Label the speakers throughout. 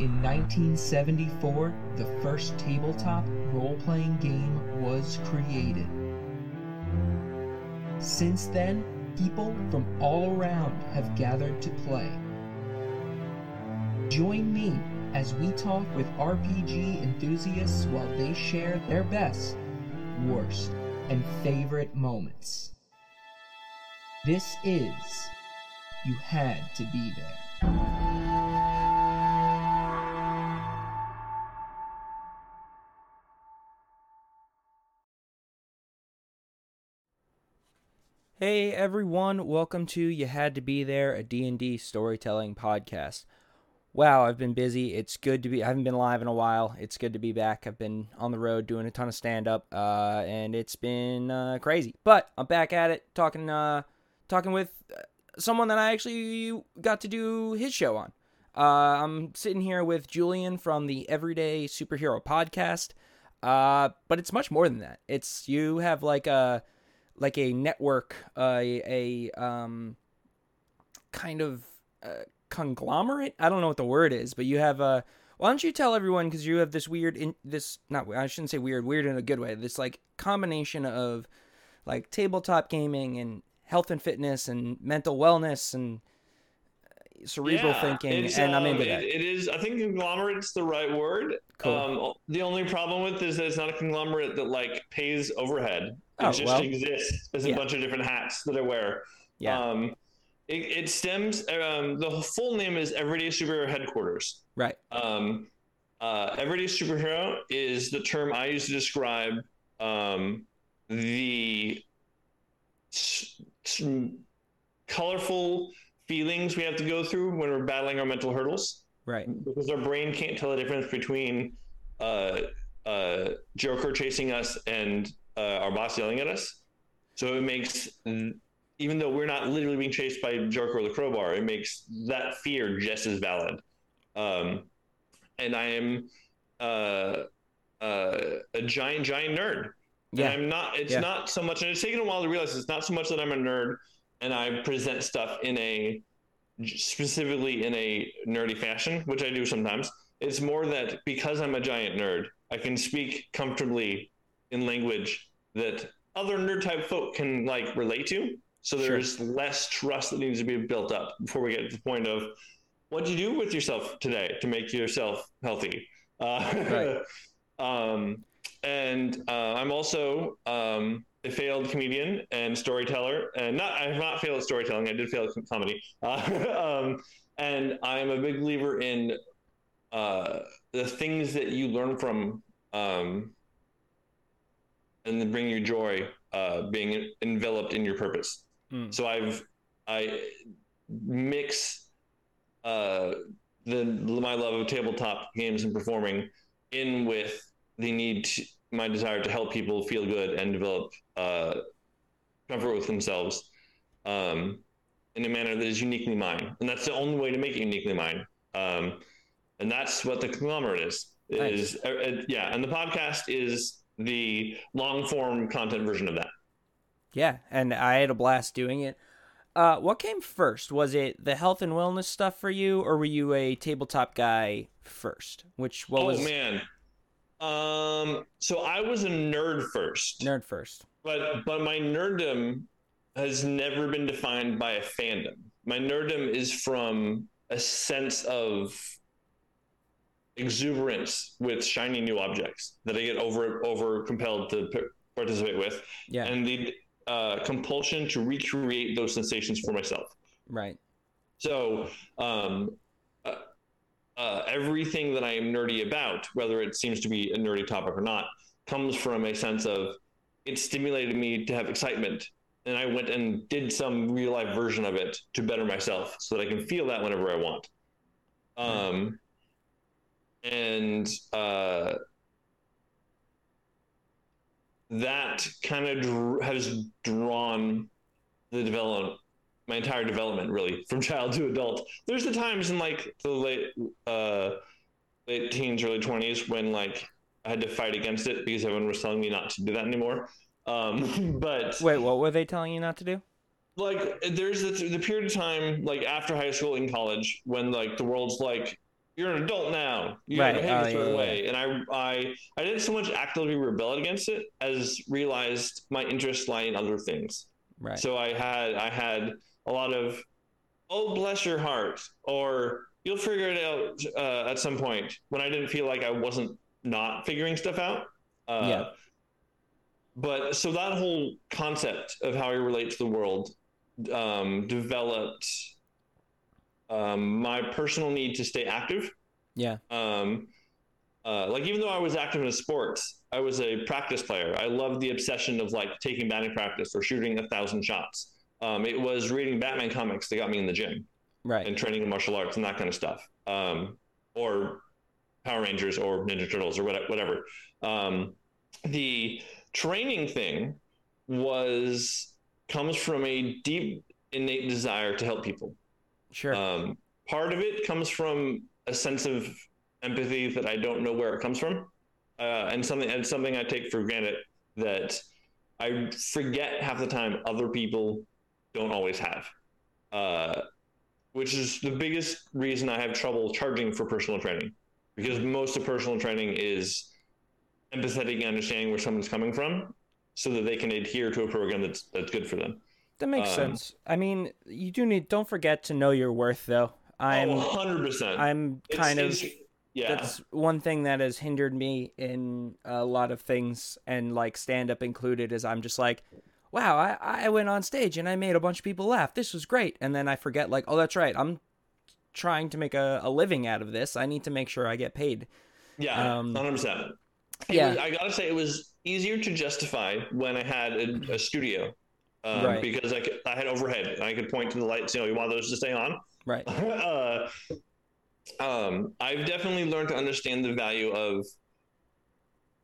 Speaker 1: In 1974, the first tabletop role playing game was created. Since then, people from all around have gathered to play. Join me as we talk with RPG enthusiasts while they share their best, worst, and favorite moments. This is You Had to Be There.
Speaker 2: Hey everyone, welcome to You Had to Be There, a D&D storytelling podcast. Wow, I've been busy. It's good to be I haven't been live in a while. It's good to be back. I've been on the road doing a ton of stand up uh, and it's been uh, crazy. But I'm back at it talking uh, talking with uh, someone that I actually got to do his show on. Uh, I'm sitting here with Julian from the Everyday Superhero podcast. Uh, but it's much more than that. It's you have like a like a network, uh, a, a um, kind of uh, conglomerate. I don't know what the word is, but you have a. Why don't you tell everyone because you have this weird, in, this not I shouldn't say weird, weird in a good way. This like combination of like tabletop gaming and health and fitness and mental wellness and uh, cerebral
Speaker 3: Yeah,
Speaker 2: thinking, and I'm into
Speaker 3: um,
Speaker 2: that.
Speaker 3: It, it is. I think conglomerate's the right word.
Speaker 2: Cool.
Speaker 3: Um, the only problem with is that it's not a conglomerate that like pays overhead. It
Speaker 2: Oh,
Speaker 3: just
Speaker 2: well.
Speaker 3: exists as a
Speaker 2: Yeah.
Speaker 3: bunch of different hats that I wear.
Speaker 2: yeah,
Speaker 3: Um, it, it stems. Um, the full name is Everyday Superhero Headquarters.
Speaker 2: right.
Speaker 3: Um, uh, everyday superhero is the term I use to describe um, the s- s- colorful feelings we have to go through when we're battling our mental hurdles
Speaker 2: Right.
Speaker 3: because our brain can't tell the difference between uh, uh, Joker chasing us and uh, our boss yelling at us. So it makes, even though we're not literally being chased by Joker or the crowbar, it makes that fear just as valid. Um, and I am uh, uh, a giant, giant nerd.
Speaker 2: Yeah.
Speaker 3: And I'm not. It's
Speaker 2: Yeah.
Speaker 3: not so much, and it's taken a while to realize it's not so much that I'm a nerd and I present stuff in a specifically in a nerdy fashion, which I do sometimes. It's more that because I'm a giant nerd, I can speak comfortably in language that other nerd type folk can like relate to. So
Speaker 2: Sure.
Speaker 3: there's less trust that needs to be built up before we get to the point of what do you do with yourself today to make yourself healthy. Uh, um, and uh, I'm also um, a failed comedian and storyteller, and not I have not failed at storytelling. I did fail at comedy, uh, um, and I am a big believer in uh, the things that you learn from um, and then bring you joy, uh, being enveloped in your purpose.
Speaker 2: Mm.
Speaker 3: So I've I mix uh, the my love of tabletop games and performing in with the need to, my desire to help people feel good and develop uh, comfort with themselves um, in a manner that is uniquely mine and that's the only way to make it uniquely mine um, and that's what the conglomerate is is uh, uh, yeah and the podcast is the long form content version of that
Speaker 2: Yeah, and I had a blast doing it. Uh, what came first? Was it the health and wellness stuff for you, or were you a tabletop guy first? Which what
Speaker 3: oh
Speaker 2: was
Speaker 3: man um so i was a nerd first
Speaker 2: nerd first?
Speaker 3: but but my nerddom has never been defined by a fandom. My nerddom is from a sense of exuberance with shiny new objects that I get over over compelled to p- participate with,
Speaker 2: Yeah,
Speaker 3: and the uh, compulsion to recreate those sensations for myself.
Speaker 2: right.
Speaker 3: So, um, uh, uh, everything that I am nerdy about, whether it seems to be a nerdy topic or not, comes from a sense of it stimulated me to have excitement. And I went and did some real life version of it to better myself so that I can feel that whenever I want. Um, and uh, that kind of dr- has drawn the development my entire development really from child to adult there's the times in like the late uh late teens early 20s when like i had to fight against it because everyone was telling me not to do that anymore um but
Speaker 2: Wait, what were they telling you not to do?
Speaker 3: like there's the, the period of time like after high school and college when like the world's like you're an adult now. You
Speaker 2: Right.
Speaker 3: behave
Speaker 2: Oh,
Speaker 3: a certain
Speaker 2: yeah,
Speaker 3: way. And I, I, I didn't so much actively rebel against it as realized my interests lie in other things.
Speaker 2: Right.
Speaker 3: So I had, I had a lot of, oh, bless your heart, or you'll figure it out uh, at some point when I didn't feel like I wasn't not figuring stuff out. Uh,
Speaker 2: Yeah.
Speaker 3: But so that whole concept of how I relate to the world um, developed um, my personal need to stay active.
Speaker 2: yeah.
Speaker 3: Um, uh, like even though I was active in sports, I was a practice player. I loved the obsession of like taking batting practice or shooting a thousand shots. Um, it was reading Batman comics that got me in the gym
Speaker 2: Right.
Speaker 3: and training in martial arts and that kind of stuff, um, or Power Rangers or Ninja Turtles or whatever. Um, the training thing was comes from a deep innate desire to help people.
Speaker 2: Sure.
Speaker 3: Um, part of it comes from a sense of empathy that I don't know where it comes from, uh, and something and something I take for granted that I forget half the time other people don't always have, uh, which is the biggest reason I have trouble charging for personal training, because most of personal training is empathetic and understanding where someone's coming from, so that they can adhere to a program that's that's good for them.
Speaker 2: That makes
Speaker 3: um,
Speaker 2: sense. I mean, you do need. Don't forget to know your worth, though. I'm.
Speaker 3: oh, 100%.
Speaker 2: I'm
Speaker 3: It's-
Speaker 2: kind of.
Speaker 3: it's- yeah.
Speaker 2: That's one thing that has hindered me in a lot of things, and like stand up included, is I'm just like, wow, I, I went on stage and I made a bunch of people laugh. This was great. And then I forget, like, oh, that's right. I'm trying to make a, a living out of this. I need to make sure I get paid.
Speaker 3: Yeah,
Speaker 2: Um,
Speaker 3: hundred percent.
Speaker 2: yeah.
Speaker 3: I gotta say it was easier to justify when I had a, a studio, um,
Speaker 2: Right.
Speaker 3: because I could, I had overhead I could point to the lights. You know, you want those to stay on.
Speaker 2: Right.
Speaker 3: uh, um, I've definitely learned to understand the value of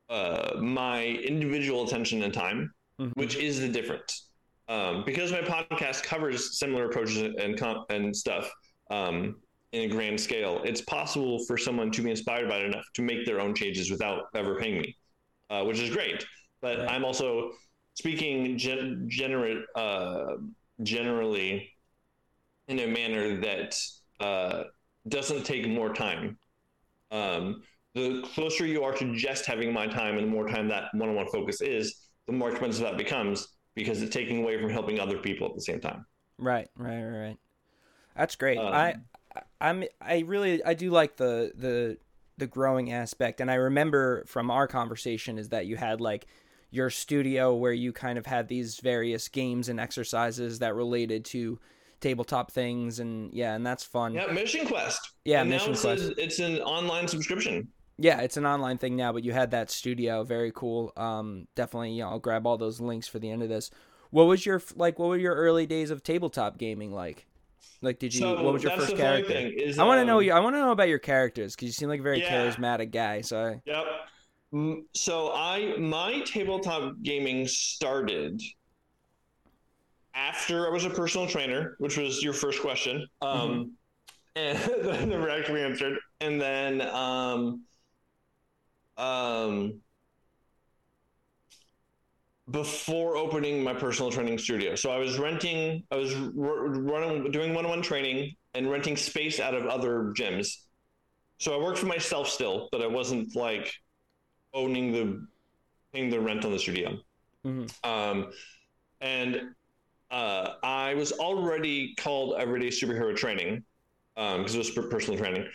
Speaker 3: uh, my individual attention and time,
Speaker 2: Mhm.
Speaker 3: which is the difference. Um, because my podcast covers similar approaches and com- and stuff um, in a grand scale, it's possible for someone to be inspired by it enough to make their own changes without ever paying me, uh, which is great. But
Speaker 2: Right.
Speaker 3: I'm also speaking gen- generate uh, generally in a manner that uh, doesn't take more time. Um, the closer you are to just having my time and the more time that one-on-one focus is, the more expensive that becomes because it's taking away from helping other people at the same time.
Speaker 2: Right, right, right, right. That's great.
Speaker 3: Um,
Speaker 2: I, I'm, I really, I do like the the the growing aspect, and I remember from our conversation is that you had like your studio where you kind of had these various games and exercises that related to tabletop things, and yeah, and that's fun.
Speaker 3: Yeah, Mission Quest.
Speaker 2: Yeah,
Speaker 3: And
Speaker 2: Mission
Speaker 3: it's
Speaker 2: Quest.
Speaker 3: A, it's an online subscription.
Speaker 2: Yeah, it's an online thing now, but you had that studio. Very cool. Um, definitely, you know, I'll grab all those links for the end of this. What was your like? What were your early days of tabletop gaming like? Like, did you?
Speaker 3: So
Speaker 2: what was your first character?
Speaker 3: thing is,
Speaker 2: I want to know
Speaker 3: um,
Speaker 2: you. I want to know about your characters because you seem like a very
Speaker 3: Yeah.
Speaker 2: charismatic guy. So, I,
Speaker 3: Yep. Mm, So I my tabletop gaming started after I was a personal trainer, which was your first question. Um, and that I never actually answered. And then um, um, before opening my personal training studio. So I was renting, I was r- running, doing one-on-one training and renting space out of other gyms. So I worked for myself still, but I wasn't like owning the paying the rent on the studio.
Speaker 2: Mhm.
Speaker 3: Um, and uh, I was already called Everyday Superhero Training because it was personal training,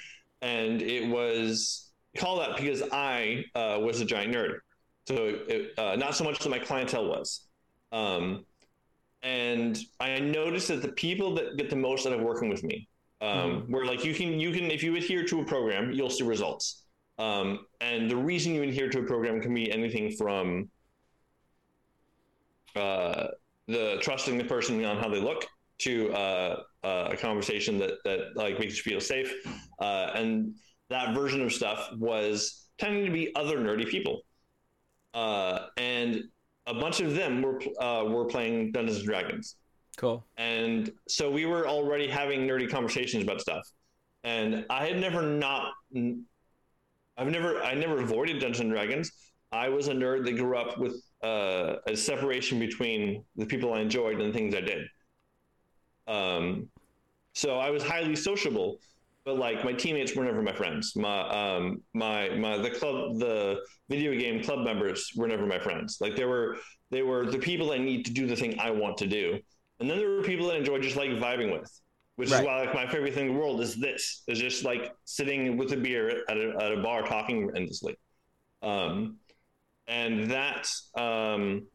Speaker 3: and it was called that because I uh, was a giant nerd. So it, uh, not so much that my clientele was. Um, and I noticed that the people that get the most out of working with me, um, where like you can you can if you adhere to a program, you'll see results. Um, and the reason you adhere to a program can be anything from uh, the trusting the person on how they look to uh, uh, a conversation that that like makes you feel safe. Uh, and that version of stuff was tending to be other nerdy people, uh, and a bunch of them were uh, were playing Dungeons and Dragons
Speaker 2: cool.
Speaker 3: and so we were already having nerdy conversations about stuff and i had never not i've never i never avoided dungeons and dragons i was a nerd that grew up with uh, a separation between the people i enjoyed and the things i did um, so i was highly sociable but like my teammates were never my friends. My um my my the club the video game club members were never my friends. Like they were they were the people I need to do the thing I want to do. And then there were people that I enjoy just like vibing with. Which right. is why like my favorite thing in the world is this. Is just like sitting with a beer at a, at a bar talking endlessly. Um and that um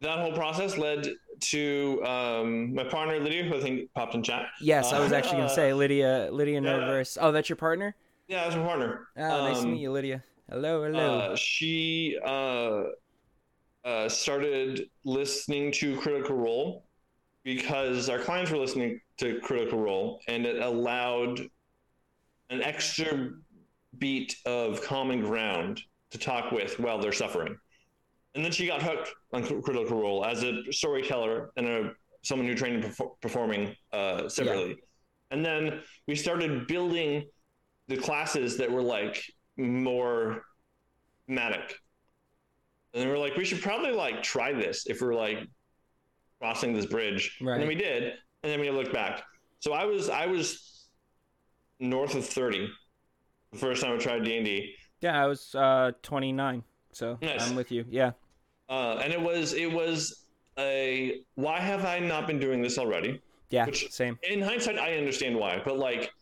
Speaker 3: that whole process led to um, my partner Lydia, who I think popped in chat.
Speaker 2: Yes, uh, I was actually gonna uh, say Lydia, Lydia. Yeah. Oh, that's your partner.
Speaker 3: Yeah, that's my partner.
Speaker 2: Oh, nice to um, meet you, Lydia. Hello, hello.
Speaker 3: Uh, she uh, uh, started listening to Critical Role because our clients were listening to Critical Role, and it allowed an extra beat of common ground to talk with while they're suffering and then she got hooked on Critical Role as a storyteller and a someone who trained in performing uh, separately. Yeah. And then we started building the classes that were like more thematic. And we are like, we should probably like try this if we're like crossing this bridge. Right. And then we did, and then we looked back. So I was I was north of thirty the first time I tried D and D.
Speaker 2: Yeah, I was uh, twenty nine. So nice. I'm with you. Yeah.
Speaker 3: Uh, and it was it was a why have I not been doing this already?
Speaker 2: Yeah. Which, same.
Speaker 3: In hindsight, I understand why, but like,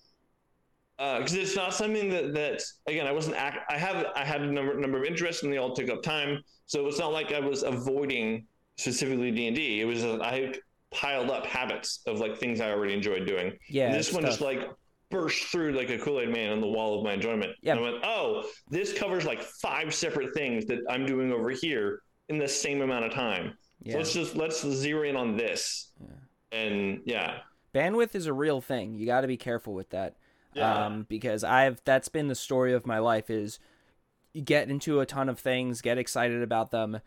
Speaker 3: because uh, it's not something that that again I wasn't act. I have I had a number number of interests and they all took up time, so it's not like I was avoiding specifically D and D. It was a, I piled up habits of like things I already enjoyed doing.
Speaker 2: Yeah.
Speaker 3: And this one tough. just like burst through like a Kool Aid man on the wall of my enjoyment. Yeah. And I went, oh, this covers like five separate things that I'm doing over here in the same amount of time. Yeah. So let's just let's zero in on this. Yeah. And yeah.
Speaker 2: Bandwidth is a real thing. You got to be careful with that. Yeah. Um, because I've that's been the story of my life is you get into a ton of things, get excited about them,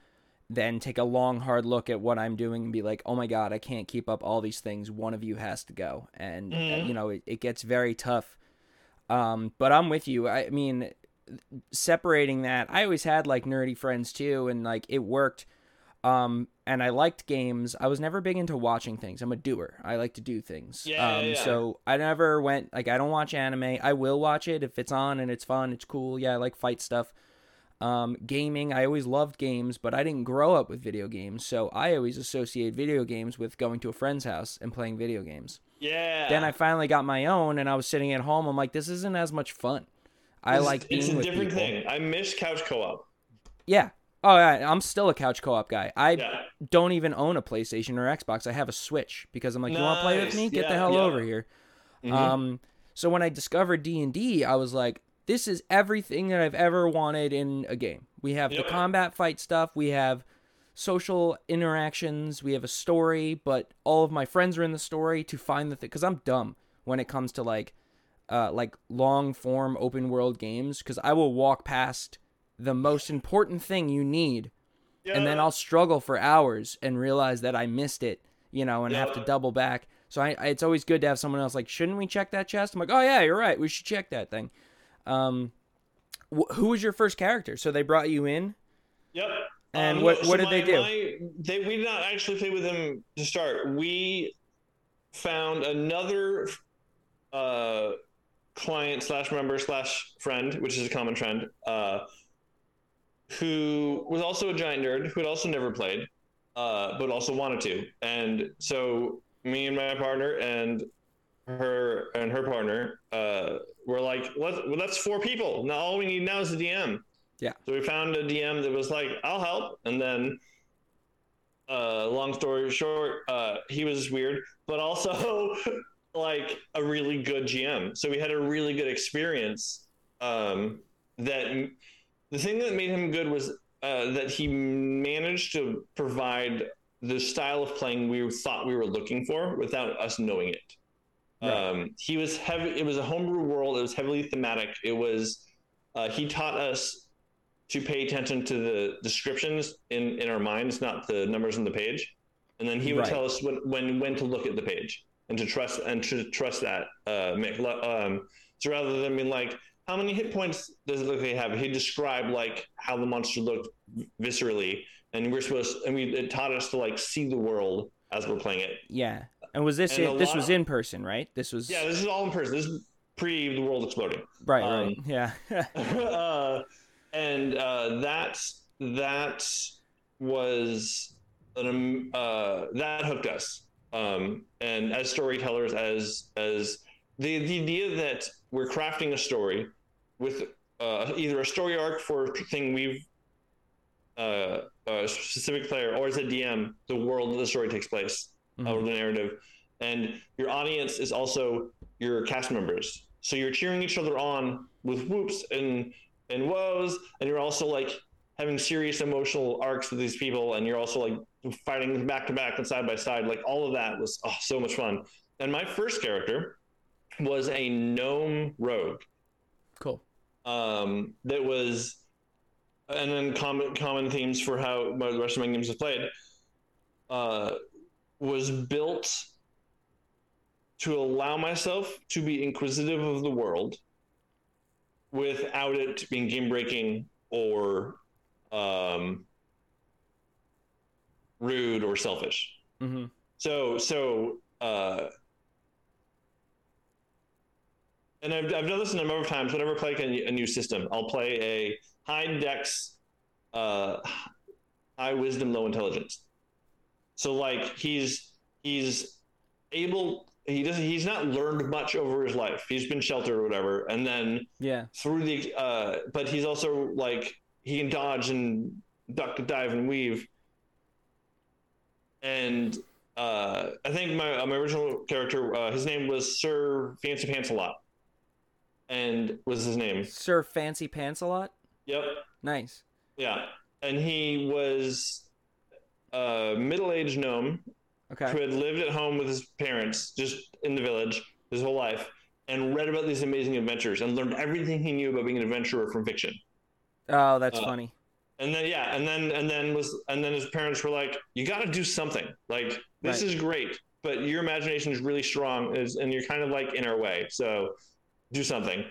Speaker 2: then take a long hard look at what I'm doing and be like, "Oh my god, I can't keep up all these things. One of you has to go." And uh, mm-hmm. you know, it, it gets very tough. Um, but I'm with you. I mean, separating that, I always had like nerdy friends too, and like it worked. Um, and I liked games. I was never big into watching things. I'm a doer. I like to do things.
Speaker 3: Yeah,
Speaker 2: um,
Speaker 3: yeah,
Speaker 2: So I never went like I don't watch anime. I will watch it if it's on and it's fun. It's cool. Yeah, I like fight stuff. Um, gaming, I always loved games, but I didn't grow up with video games, so I always associate video games with going to a friend's house and playing video games.
Speaker 3: Yeah.
Speaker 2: Then I finally got my own, and I was sitting at home. I'm like, this isn't as much fun. I
Speaker 3: it's,
Speaker 2: like being
Speaker 3: it's a
Speaker 2: with
Speaker 3: different
Speaker 2: people.
Speaker 3: thing. I miss couch co-op.
Speaker 2: Yeah. Oh yeah, I'm still a couch co-op guy. I yeah. don't even own a PlayStation or Xbox. I have a Switch because I'm like, nice. you want to play with me? Get yeah, the hell over here. Mm-hmm. Um, so when I discovered D and D, I was like, this is everything that I've ever wanted in a game. We have yep. the combat fight stuff. We have social interactions. We have a story, but all of my friends are in the story to find the thing. Because I'm dumb when it comes to like uh, like long form open world games because I will walk past the most important thing you need, yeah. and then I'll struggle for hours and realize that I missed it, you know, and yeah. have to double back. So I, I, it's always good to have someone else like, shouldn't we check that chest? I'm like, oh yeah, you're right, we should check that thing. Um, wh- who was your first character? So they brought you in.
Speaker 3: Yep.
Speaker 2: And um, what, what did my, they do?
Speaker 3: My, they, we did not actually play with them to start. We found another uh, client slash member slash friend, which is a common trend, uh, who was also a giant nerd, who had also never played, uh, but also wanted to. And so me and my partner and her and her partner uh, were like, well, that's four people. Now all we need now is a DM.
Speaker 2: Yeah.
Speaker 3: So we found a DM that was like, I'll help. And then, uh, long story short, uh, he was weird, but also like a really good GM. So we had a really good experience. Um, that the thing that made him good was uh, that he managed to provide the style of playing we thought we were looking for without us knowing it. Right. Um, he was heavy. It was a homebrew world. It was heavily thematic. It was. Uh, he taught us to pay attention to the descriptions in in our minds, not the numbers on the page. And then he would right. tell us when when when to look at the page and to trust and to trust that uh, Um, so rather than being like, how many hit points does it look like they have? He described like how the monster looked viscerally, and we're supposed and we it taught us to like see the world as we're playing it.
Speaker 2: Yeah. And was this? This was in person, right? This was
Speaker 3: yeah, this is all in person. This is pre the world exploding.
Speaker 2: right,
Speaker 3: um,
Speaker 2: right. Yeah.
Speaker 3: uh, and uh, that that was an, um, uh, that hooked us. Um, and as storytellers, as as the the idea that we're crafting a story with uh, either a story arc for a thing we've uh, a specific player or as a DM, the world that the story takes place
Speaker 2: Mhm.
Speaker 3: or the narrative, and your audience is also your cast members. So you're cheering each other on with whoops and and woes, and you're also like having serious emotional arcs with these people, and you're also like fighting back to back and side by side. Like all of that was oh, so much fun. And my first character was a gnome rogue
Speaker 2: Cool.
Speaker 3: um, that was, and then common common themes for how the rest of my games have played, uh, was built to allow myself to be inquisitive of the world without it being game breaking or um, rude or selfish.
Speaker 2: hmm
Speaker 3: So so uh and I've, I've done this a number of times. Whenever I play a, a new system, I'll play a high dex, uh, high wisdom, low intelligence. So like he's he's able. He doesn't. He's not learned much over his life. He's been sheltered or whatever, and then
Speaker 2: Yeah.
Speaker 3: through the. Uh, but he's also like he can dodge and duck, dive, and weave. And uh, I think my uh, my original character, uh, his name was Sir Fancy Pants a lot, and was his name.
Speaker 2: Sir Fancy Pants a lot.
Speaker 3: Yep,
Speaker 2: Nice.
Speaker 3: yeah, and he was a middle-aged gnome
Speaker 2: Okay.
Speaker 3: who had lived at home with his parents, just in the village, his whole life, and read about these amazing adventures and learned everything he knew about being an adventurer from fiction.
Speaker 2: Oh, that's
Speaker 3: Uh,
Speaker 2: funny.
Speaker 3: And then yeah, and then and then was and then his parents were like, "You got to do something. Like this
Speaker 2: Right.
Speaker 3: is great, but your imagination is really strong, is and you're kind of like in our way. So do something."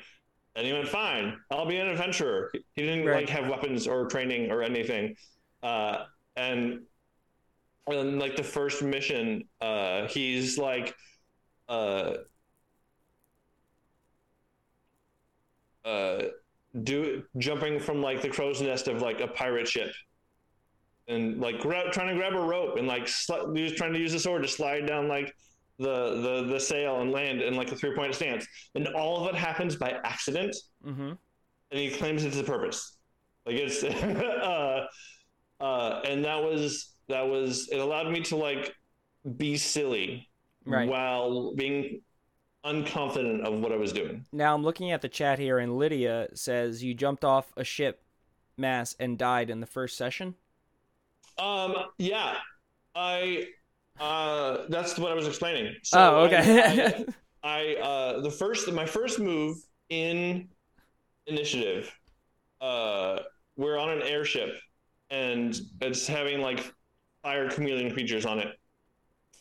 Speaker 3: And he went, "Fine, I'll be an adventurer." He didn't
Speaker 2: Right.
Speaker 3: like have weapons or training or anything, uh, and and like the first mission, uh, he's like, uh, uh, do jumping from like the crow's nest of like a pirate ship. And like gra- trying to grab a rope and like he was trying to use the sword to slide down like the the the sail and land in like a three point stance. And all of it happens by accident.
Speaker 2: Mm-hmm.
Speaker 3: and he claims it's a purpose. Like it's uh uh and that was that was it allowed me to like be silly
Speaker 2: Right.
Speaker 3: while being unconfident of what i was doing
Speaker 2: Now I'm looking at the chat here, and Lydia says you jumped off a ship mass and died in the first session.
Speaker 3: Um. Yeah. I. Uh. That's what I was explaining. So
Speaker 2: oh,
Speaker 3: I-
Speaker 2: okay.
Speaker 3: I, I. Uh. The first. My first move in initiative. Uh. We're on an airship, and it's having like fire chameleon creatures on it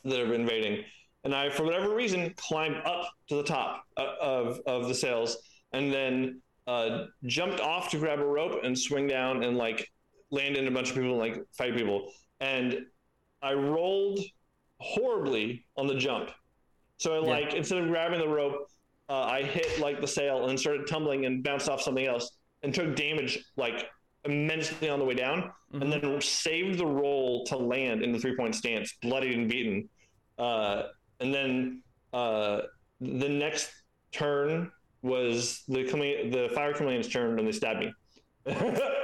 Speaker 3: that are invading. And I, for whatever reason, climbed up to the top uh, of of the sails, and then uh, jumped off to grab a rope and swing down and like land in a bunch of people and like fight people. And I rolled horribly on the jump. So I
Speaker 2: Yeah.
Speaker 3: like instead of grabbing the rope, uh, I hit like the sail and started tumbling and bounced off something else and took damage like immensely on the way down,
Speaker 2: Mhm.
Speaker 3: and then saved the roll to land in the three point stance, bloodied and beaten. Uh, and then uh, the next turn was the chamele- the fire chameleon's turn, and they stabbed me.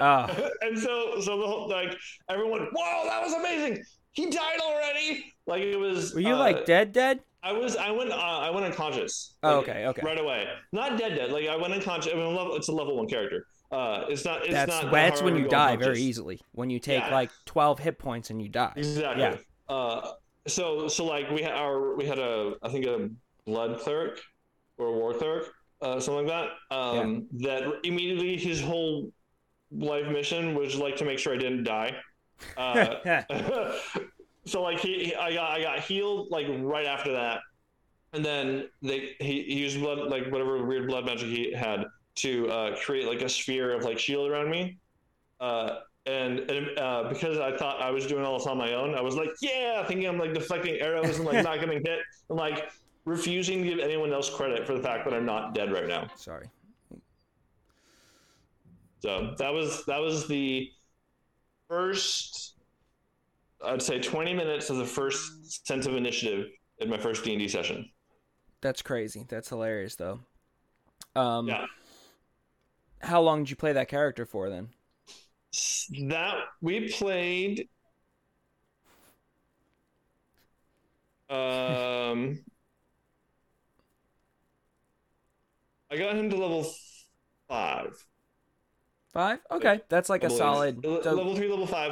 Speaker 2: Ah.
Speaker 3: and so so the whole like everyone, whoa, that was amazing. He died already. Like it was.
Speaker 2: Were you
Speaker 3: uh,
Speaker 2: like dead, dead?
Speaker 3: I was. I went. Uh, I went unconscious.
Speaker 2: Oh,
Speaker 3: like,
Speaker 2: okay, okay.
Speaker 3: Right away. Not dead. Dead. Like I went unconscious. I mean, it's a level one character. Uh, it's not. It's
Speaker 2: That's
Speaker 3: not.
Speaker 2: that's when you die very easily. When you take
Speaker 3: Yeah.
Speaker 2: like 12 hit points and you die.
Speaker 3: Exactly.
Speaker 2: Yeah.
Speaker 3: Uh, so so like we had our we had a I think a blood cleric or a war cleric uh, something like that. Um, That immediately his whole life mission was like to make sure I didn't die. Uh, so like he, he- I got I got healed like right after that, and then they he, he used blood like whatever weird blood magic he had to uh, create like a sphere of like shield around me. Uh, and, and uh, because I thought I was doing all this on my own, I was like, yeah, thinking I'm like deflecting arrows and like not getting hit, and like refusing to give anyone else credit for the fact that I'm not dead right now.
Speaker 2: Sorry.
Speaker 3: So that was that was the first, I'd say, 20 minutes of the first sense of initiative in my first D and D session.
Speaker 2: That's crazy. That's hilarious, though. Um,
Speaker 3: Yeah.
Speaker 2: How long did you play that character for then?
Speaker 3: that we played um i got him to level five
Speaker 2: Five. Okay, that's like
Speaker 3: I
Speaker 2: a
Speaker 3: believe.
Speaker 2: solid. So
Speaker 3: level three level five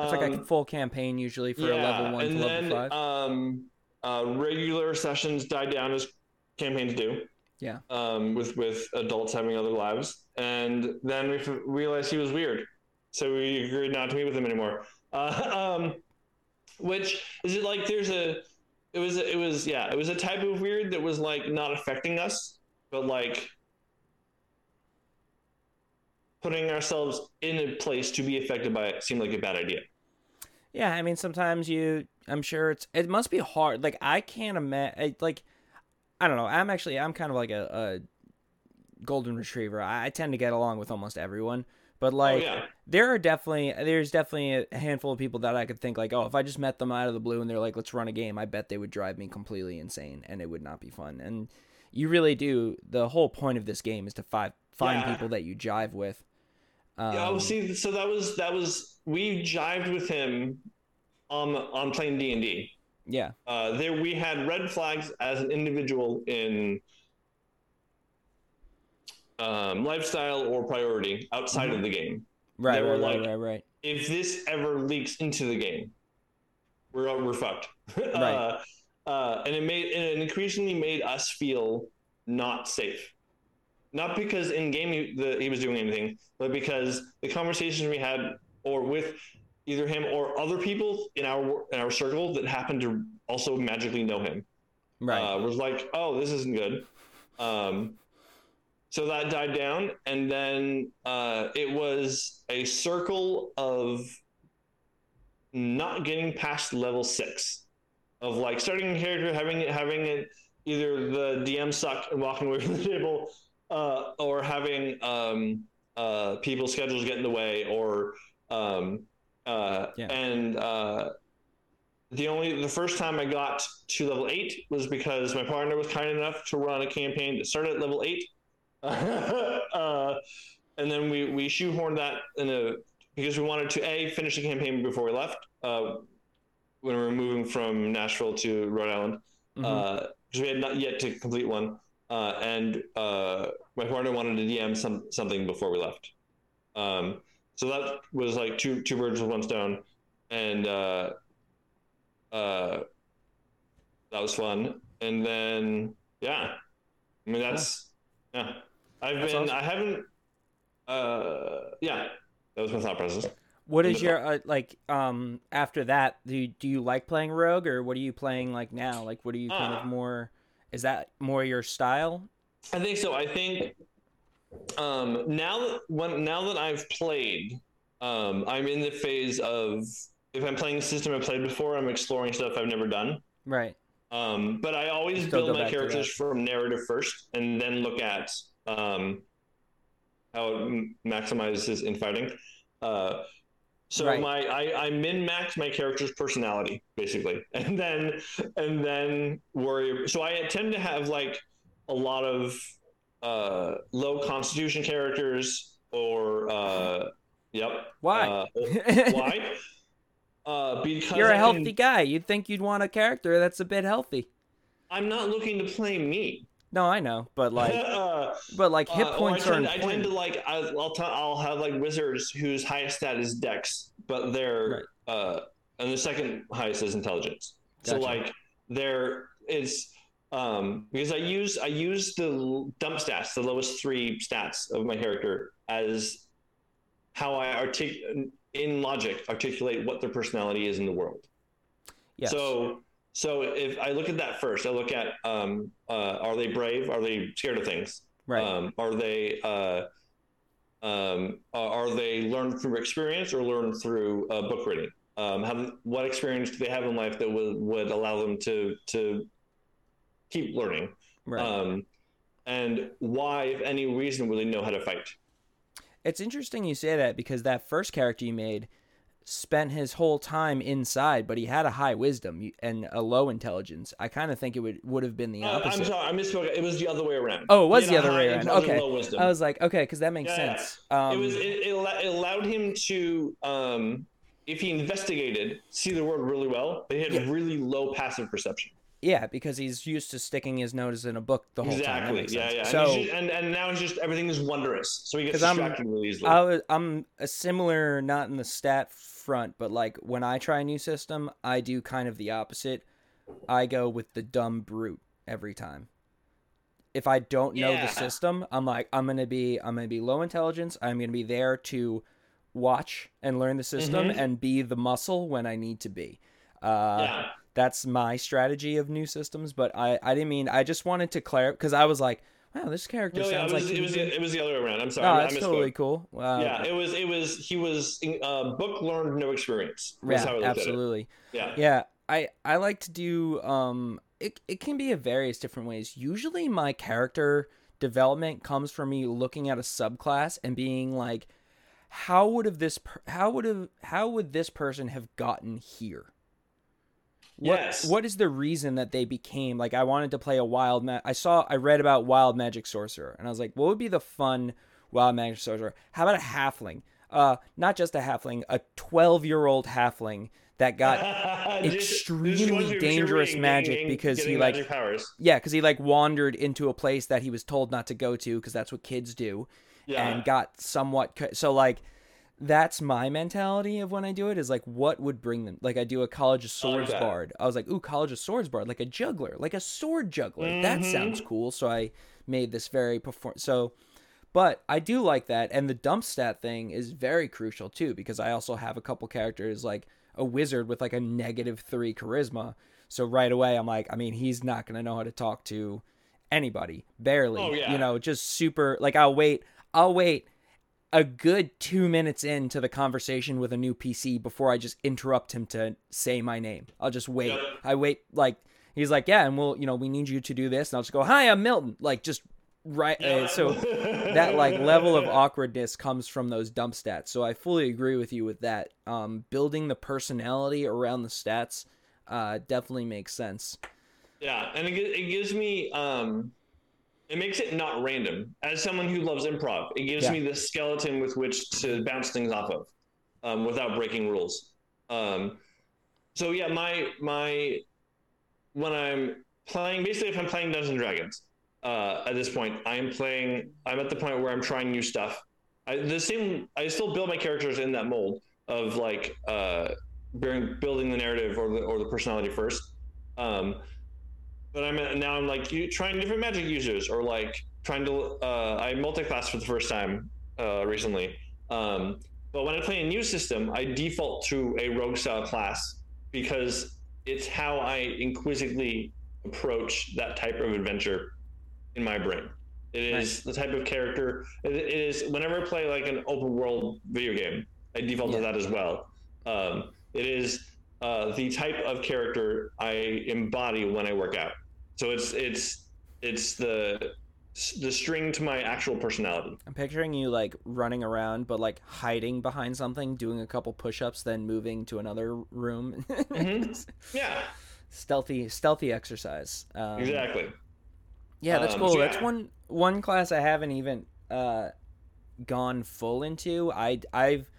Speaker 2: It's like a
Speaker 3: Um,
Speaker 2: full campaign usually for a level one to level
Speaker 3: then
Speaker 2: five.
Speaker 3: um uh regular sessions died down as campaigns do
Speaker 2: Yeah.
Speaker 3: um with with adults having other lives and then we f- realized he was weird so we agreed not to meet with him anymore uh, um which is it like there's a it was it was yeah it was a type of weird that was like not affecting us but like putting ourselves in a place to be affected by it seemed like a bad idea
Speaker 2: Yeah, I mean sometimes you. I'm sure it's. It must be hard. Like I can't imagine. Like I don't know. I'm actually. I'm kind of like a, a golden retriever. I, I tend to get along with almost everyone. But like,
Speaker 3: oh yeah
Speaker 2: there are definitely there's definitely a handful of people that I could think like, oh, if I just met them out of the blue and they're like, let's run a game, I bet they would drive me completely insane and it would not be fun. And you really do. The whole point of this game is to find find
Speaker 3: Yeah.
Speaker 2: people that you jive with. Um,
Speaker 3: Yeah, oh, see, so that was that was we jived with him on on playing D and D.
Speaker 2: yeah,
Speaker 3: Uh, there we had red flags as an individual in um, lifestyle or priority outside of the game.
Speaker 2: right,
Speaker 3: They were
Speaker 2: right, right,
Speaker 3: like-
Speaker 2: right, right.
Speaker 3: If this ever leaks into the game, we're we're fucked.
Speaker 2: Right.
Speaker 3: uh, uh, and it made and it increasingly made us feel not safe. Not because in game he, the, he was doing anything, but because the conversations we had, or with either him or other people in our in our circle that happened to also magically know him,
Speaker 2: Right.
Speaker 3: uh, was like, oh, this isn't good. Um, so that died down, and then uh, it was a circle of not getting past level six, of like starting a character, having it, having it either the DM suck and walking away from the table, uh, or having um, uh, people's schedules get in the way, or um, uh,
Speaker 2: Yeah.
Speaker 3: and uh, the only the first time I got to level eight was because my partner was kind enough to run a campaign that started at level eight, uh, and then we we shoehorned that in a because we wanted to a finish the campaign before we left uh, when we were moving from Nashville to Rhode Island because we had not yet to complete one, uh, and uh, my partner wanted to DM some something before we left. Um, so that was like two two birds with one stone, and uh, uh, that was fun. And then yeah, I mean that's yeah. I've
Speaker 2: That's
Speaker 3: been
Speaker 2: awesome.
Speaker 3: I haven't uh yeah that was my thought process.
Speaker 2: What is your uh, like um after that? Do you, do you like playing rogue or what are you playing like now? Like what are you kind
Speaker 3: Ah.
Speaker 2: of more? Is that more your style?
Speaker 3: I think so. I think um, now that when now that I've played, um, I'm in the phase of if I'm playing a system I've played before, I'm exploring stuff I've never done.
Speaker 2: Right.
Speaker 3: Um, but I always
Speaker 2: Still
Speaker 3: build my characters from narrative first, and then look at um, how it m- maximizes in fighting. Uh, so
Speaker 2: Right.
Speaker 3: my I, I min max my character's personality basically, and then and then worry. So I tend to have like a lot of uh, low constitution characters, or uh, yep.
Speaker 2: Why?
Speaker 3: Uh, why? Uh, because
Speaker 2: You're
Speaker 3: I
Speaker 2: a
Speaker 3: can-
Speaker 2: healthy guy. You'd think you'd want a character that's a bit healthy.
Speaker 3: I'm not looking to play me.
Speaker 2: No, I know, but like,
Speaker 3: uh,
Speaker 2: but like hit points
Speaker 3: I
Speaker 2: are
Speaker 3: tend, I tend to like I'll I'll, t- I'll have like wizards whose highest stat is Dex, but they're uh, and the second highest is Intelligence. So like they're it's um because I use I use the dump stats, the lowest three stats of my character as how I articulate in logic articulate what their personality is in the world.
Speaker 2: Yes.
Speaker 3: So so if I look at that first, I look at um, uh, are they brave? Are they scared of things?
Speaker 2: right.
Speaker 3: Um, are they uh, Um, are they learned through experience or learned through uh, book reading? Um, have what experience do they have in life that would would allow them to to keep learning?
Speaker 2: Right.
Speaker 3: Um, and why, if any reason, would they know how to fight?
Speaker 2: It's interesting you say that because that first character you made spent his whole time inside, but he had a high wisdom and a low intelligence. I kind of think it would would have been the
Speaker 3: Uh,
Speaker 2: opposite.
Speaker 3: I'm sorry, I misspoke. It was the other way around.
Speaker 2: Oh, it was the other way around. Okay. I was like, okay, because that makes
Speaker 3: Yeah, yeah.
Speaker 2: sense. Um,
Speaker 3: it was it, it, allowed him to um, if he investigated see the world really well but he had
Speaker 2: Yeah.
Speaker 3: really low passive perception
Speaker 2: yeah, because he's used to sticking his nose in a book the whole time.
Speaker 3: Exactly yeah
Speaker 2: sense.
Speaker 3: yeah
Speaker 2: So,
Speaker 3: and, just, and and now he's just everything is wondrous so he gets
Speaker 2: 'Cause I'm-
Speaker 3: distracted really easily
Speaker 2: I, I'm a similar, not in the stat front, but like when I try a new system, I do kind of the opposite. I go with the dumb brute every time. If I don't know
Speaker 3: Yeah.
Speaker 2: the system, I'm like, I'm gonna be, I'm gonna be low intelligence. I'm gonna be there to watch and learn the system
Speaker 3: Mhm.
Speaker 2: and be the muscle when I need to be. Uh,
Speaker 3: yeah
Speaker 2: that's my strategy of new systems. But I, I didn't mean. I just wanted to clarify because I was like, wow, this character
Speaker 3: no, yeah,
Speaker 2: sounds
Speaker 3: it was,
Speaker 2: like
Speaker 3: it was the, it was the other way around i'm sorry
Speaker 2: no, that's totally cool. Wow.
Speaker 3: yeah it was it was he was uh, book learned no experience That's
Speaker 2: Yeah,
Speaker 3: how I looked at it.
Speaker 2: absolutely.
Speaker 3: yeah
Speaker 2: Yeah, I I like to do um it it can be a various different ways. Usually my character development comes from me looking at a subclass and being like how would have this per- how would have how would this person have gotten here? What,
Speaker 3: Yes.
Speaker 2: What is the reason that they became like? I wanted to play a wild. Ma- I saw. I read about wild magic sorcerer, and I was like, what would be the fun wild magic sorcerer? How about a halfling? Uh, not just a halfling, a twelve-year-old halfling that got extremely dangerous magic
Speaker 3: getting-
Speaker 2: because he, like-
Speaker 3: powers
Speaker 2: yeah, because he like wandered into a place that he was told not to go to because that's what kids do,
Speaker 3: yeah
Speaker 2: and got somewhat so like that's my mentality of when I do it is like what would bring them like I do a college of swords
Speaker 3: that.
Speaker 2: bard I was like ooh college of swords bard like a juggler like a sword juggler that
Speaker 3: Mhm.
Speaker 2: sounds cool so I made this very perform so but I do like that and the dump stat thing is very crucial too because I also have a couple characters like a wizard with like a negative 3 charisma so right away I'm like I mean he's not going to know how to talk to anybody barely
Speaker 3: Oh, yeah.
Speaker 2: you know just super like I'll wait I'll wait a good two minutes into the conversation with a new PC before I just interrupt him to say my name. I'll just wait.
Speaker 3: Yep.
Speaker 2: I wait like he's like, yeah, and we'll you know we need you to do this, and I'll just go, hi, I'm Milton. Like just right. Uh, so that like level of awkwardness comes from those dump stats. So I fully agree with you with that. Um, building the personality around the stats uh, definitely makes sense.
Speaker 3: Yeah, and it, it gives me um it makes it not random. As someone who loves improv, it gives
Speaker 2: Yeah.
Speaker 3: me the skeleton with which to bounce things off of um, without breaking rules. Um, so yeah, my my when I'm playing, basically, if I'm playing Dungeons and Dragons, uh, at this point, I'm playing. I'm at the point where I'm trying new stuff. I, the same. I still build my characters in that mold of like uh, bearing- building the narrative or the or the personality first. Um, but I'm now I'm like you, trying different magic users or like trying to uh, I multi-class for the first time uh, recently. Um, but when I play a new system, I default to a rogue style class because it's how I inquisitively approach that type of adventure in my brain. It is
Speaker 2: Nice.
Speaker 3: the type of character. It, is whenever I play like an open world video game, I default
Speaker 2: Yeah.
Speaker 3: to that as well. Um, it is uh, the type of character I embody when I work out. So it's it's it's the the string to my actual personality.
Speaker 2: I'm picturing you like running around, but like hiding behind something, doing a couple push-ups, then moving to another room.
Speaker 3: Mhm. Yeah,
Speaker 2: stealthy, stealthy exercise. Um,
Speaker 3: exactly.
Speaker 2: Yeah, that's
Speaker 3: Um,
Speaker 2: cool.
Speaker 3: so
Speaker 2: That's
Speaker 3: yeah.
Speaker 2: one one class I haven't even uh, gone full into. I I've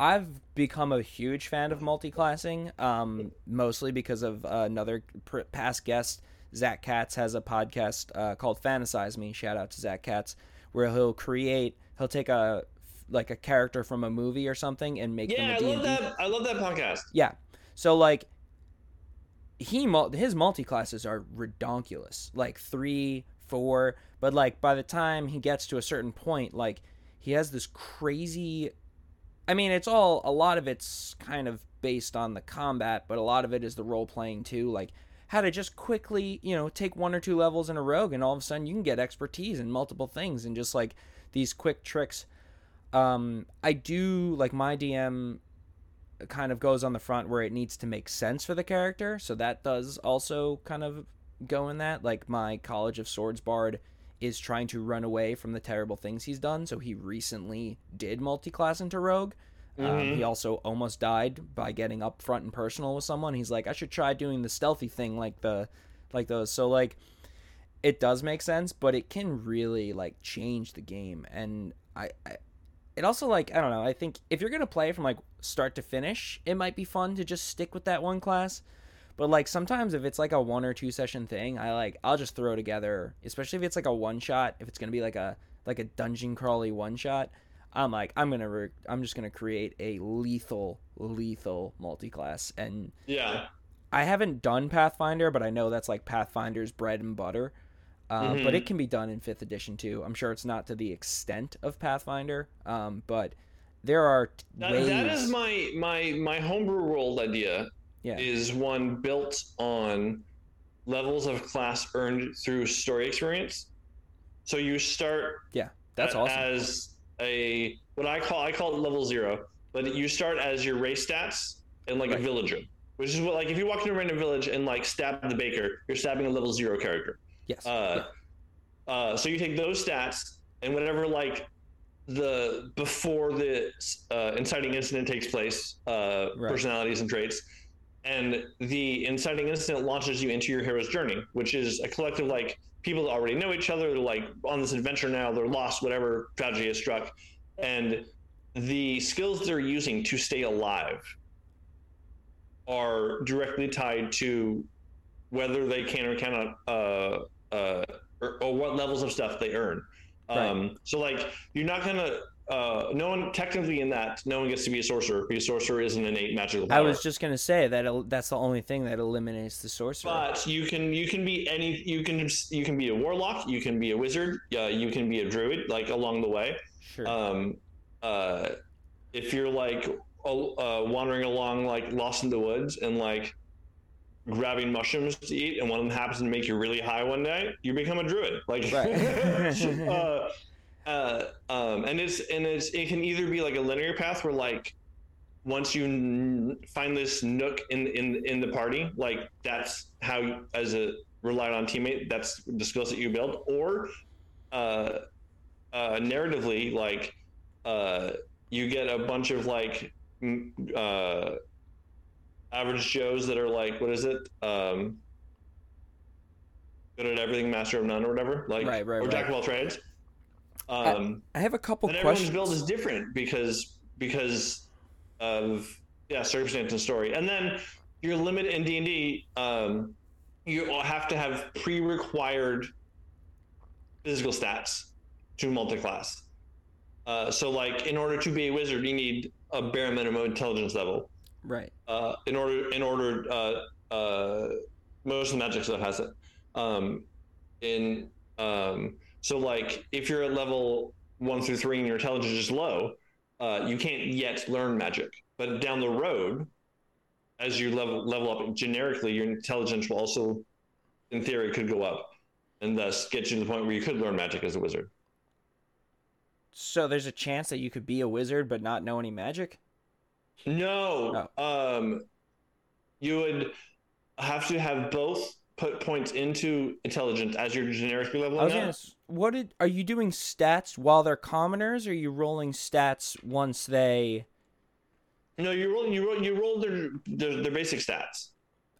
Speaker 2: I've become a huge fan of multi-classing, um, mostly because of uh, another pr- past guest. Zach Katz has a podcast uh, called Fantasize Me. Shout out to Zach Katz, where he'll create, he'll take a like a character from a movie or something and make
Speaker 3: Yeah, I
Speaker 2: them a
Speaker 3: love
Speaker 2: D&D
Speaker 3: that. I love that podcast.
Speaker 2: yeah. So like he mul- his multi classes are redonkulous. Like 3, 4, but like by the time he gets to a certain point like he has this crazy I mean, it's all a lot of it's kind of based on the combat, but a lot of it is the role playing too, like how to just quickly, you know, take one or two levels in a rogue and all of a sudden you can get expertise in multiple things and just like these quick tricks Um, I do like my DM kind of goes on the front where it needs to make sense for the character, so that does also kind of go in that. Like my College of Swords bard is trying to run away from the terrible things he's done, so he recently did multi-class into rogue. Um, he also almost died by getting up front and personal with someone. He's like, I should try doing the stealthy thing like the like those. So like it does make sense, but it can really like change the game. And I, I it also like I don't know. I think if you're gonna play from like start to finish, it might be fun to just stick with that one class. But like sometimes if it's like a one or two session thing, I like I'll just throw together, especially if it's like a one shot. If it's gonna be like a like a dungeon crawly one shot, I'm like I'm gonna re- I'm just gonna create a lethal lethal multi class and
Speaker 3: Yeah.
Speaker 2: I haven't done Pathfinder, but I know that's like Pathfinder's bread and butter. Uh, But it can be done in fifth edition too. I'm sure it's not to the extent of Pathfinder, um, but there are
Speaker 3: That,
Speaker 2: ways.
Speaker 3: that is my my my homebrew world idea.
Speaker 2: Yeah.
Speaker 3: Is one built on levels of class earned through story experience. So you start
Speaker 2: yeah, that's awesome.
Speaker 3: as a what I call I call it level zero, but you start as your race stats and like
Speaker 2: Right.
Speaker 3: a villager, which is what like if you walk into a random village and like stab the baker, you're stabbing a level zero character.
Speaker 2: yes.
Speaker 3: Uh, uh, so you take those stats and whatever like the before the uh, inciting incident takes place, uh,
Speaker 2: Right.
Speaker 3: personalities and traits, and the inciting incident launches you into your hero's journey, which is a collective like people already know each other. They're like on this adventure now. They're lost, whatever tragedy has struck, and the skills they're using to stay alive are directly tied to whether they can or cannot uh, uh, or, or what levels of stuff they earn. Um, So like you're not gonna uh, no one technically in that no one gets to be a sorcerer because sorcerer is an innate magical
Speaker 2: I was just gonna say that el- that's the only thing that eliminates the sorcerer.
Speaker 3: But you can you can be any you can you can be a warlock, you can be a wizard, uh, you can be a druid like along the way.
Speaker 2: sure.
Speaker 3: Um, uh, if you're like uh, wandering along like lost in the woods and like grabbing mushrooms to eat, and one of them happens to make you really high one day, you become a druid. Like,
Speaker 2: Right.
Speaker 3: uh, uh, um, and it's and it's it can either be like a linear path where like once you n- find this nook in in in the party, like that's how you, as a relied on teammate, that's the skills that you build, or uh, uh, narratively, like uh, you get a bunch of like uh, average Joes that are like, what is it? Um, good at everything, master of none, or whatever. Like,
Speaker 2: Right, right,
Speaker 3: or jack of all trades. Um,
Speaker 2: I have a couple
Speaker 3: and everyone's
Speaker 2: questions.
Speaker 3: build is different because because of yeah circumstance and story and then your limit in d&d um, you have to have pre-required physical stats to multi-class uh, so like in order to be a wizard you need a bare minimum intelligence level
Speaker 2: right.
Speaker 3: uh, in order in order uh, uh, most of the magic stuff has it um, in um, so like if you're at level one through three and your intelligence is low uh, you can't yet learn magic but down the road as you level level up generically your intelligence will also in theory could go up and thus get you to the point where you could learn magic as a wizard
Speaker 2: So there's a chance that you could be a wizard but not know any magic.
Speaker 3: No. Um, you would have to have both put points into intelligence as you're generically leveling up.
Speaker 2: gonna. What did are you doing stats while they're commoners, or are you rolling stats once they?
Speaker 3: No, you roll. You roll. You roll their their, their basic stats.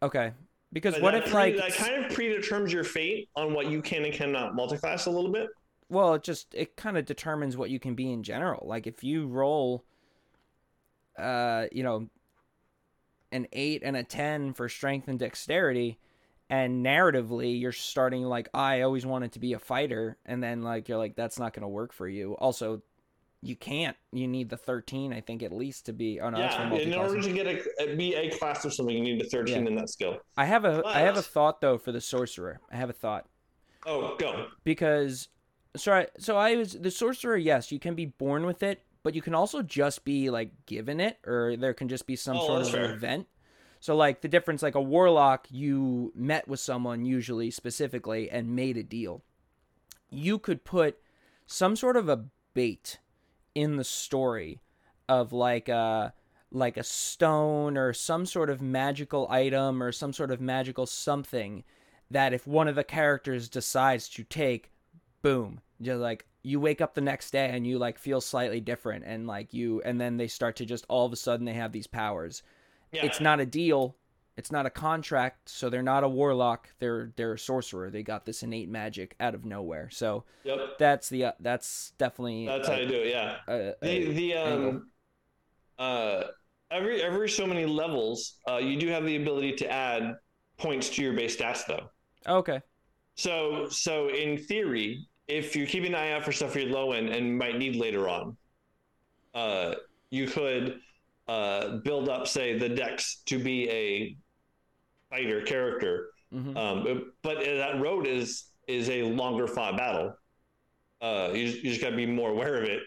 Speaker 2: Okay, because
Speaker 3: But
Speaker 2: what
Speaker 3: that
Speaker 2: if like
Speaker 3: that kind of predetermines your fate on what you can and cannot multiclass a little bit.
Speaker 2: well, it just it kind of determines what you can be in general. Like if you roll, uh, you know, an eight and a ten for strength and dexterity, and narratively you're starting like I always wanted to be a fighter, and then like you're like that's not gonna work for you. Also, you can't. You need the thirteen, I think, at least to be. Oh no,
Speaker 3: yeah. In order to get a be a class of something, you need a thirteen in that skill.
Speaker 2: I have a I have a thought though for the sorcerer. I have a thought.
Speaker 3: Oh, go.
Speaker 2: because sorry so i was the sorcerer yes you can be born with it but you can also just be like given it or there can just be some
Speaker 3: Oh,
Speaker 2: sort of
Speaker 3: fair.
Speaker 2: event so like the difference like a warlock you met with someone usually specifically and made a deal you could put some sort of a bait in the story of like a like a stone or some sort of magical item or some sort of magical something that if one of the characters decides to take, boom, just like you wake up the next day and you like feel slightly different and like you and then they start to just all of a sudden they have these powers.
Speaker 3: Yeah.
Speaker 2: It's not a deal, it's not a contract, so they're not a warlock, they're they're a sorcerer. They got this innate magic out of nowhere. So
Speaker 3: Yep.
Speaker 2: that's the uh, that's definitely
Speaker 3: That's
Speaker 2: a-
Speaker 3: how you do it. Yeah.
Speaker 2: a-
Speaker 3: The
Speaker 2: a-
Speaker 3: the um uh every every so many levels, uh, you do have the ability to add points to your base stats though.
Speaker 2: okay.
Speaker 3: So so in theory, if you're keeping an eye out for stuff you're low in and might need later on, uh, you could uh, build up, say, the dex to be a fighter character.
Speaker 2: hmm
Speaker 3: Um, but that road is is a longer fought battle. Uh, you, you just got to be more aware of it.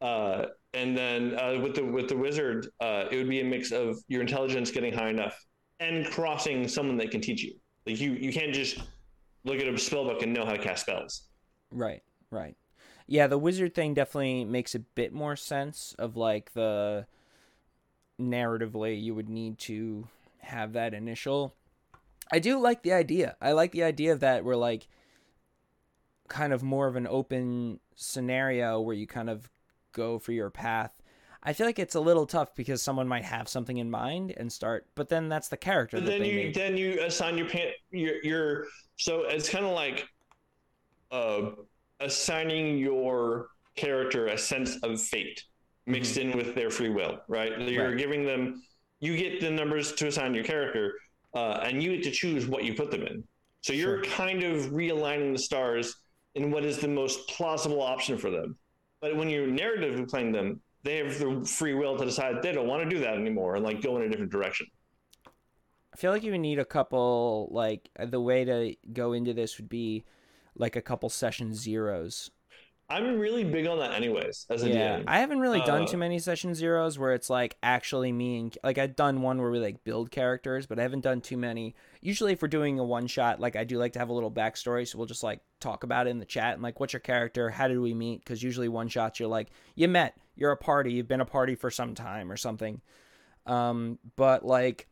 Speaker 3: Uh, and then uh, with the with the wizard, uh, it would be a mix of your intelligence getting high enough and crossing someone that can teach you. Like you you can't just look at a spell book and know how to cast spells.
Speaker 2: Right, right. Yeah, the wizard thing definitely makes a bit more sense of like the narratively you would need to have that initial I do like the idea. I like the idea of that we're like kind of more of an open scenario where you kind of go for your path. I feel like it's a little tough because someone might have something in mind and start, but then that's the character that
Speaker 3: then you
Speaker 2: made.
Speaker 3: then you assign your pan your your so it's kind of like uh assigning your character a sense of fate mixed in with their free will, right? You're
Speaker 2: Mm-hmm. Right.
Speaker 3: giving them you get the numbers to assign your character, uh, and you get to choose what you put them in. So you're kind of realigning the stars in what is the most plausible option for them. But when you're narratively playing them, they have the free will to decide they don't want to do that anymore and like go in a different direction.
Speaker 2: I feel like you would need a couple like the way to go into this would be like a couple session zeros.
Speaker 3: I'm really big on that, anyways. As a
Speaker 2: Yeah,
Speaker 3: DM,
Speaker 2: I haven't really done
Speaker 3: Uh,
Speaker 2: too many session zeros where it's like actually me and like I've done one where we like build characters, but I haven't done too many. Usually, if we're doing a one shot, like I do like to have a little backstory, so we'll just like talk about it in the chat and like, what's your character? How did we meet? Because usually one shots, you're like, you met, you're a party, you've been a party for some time or something. Um, but like,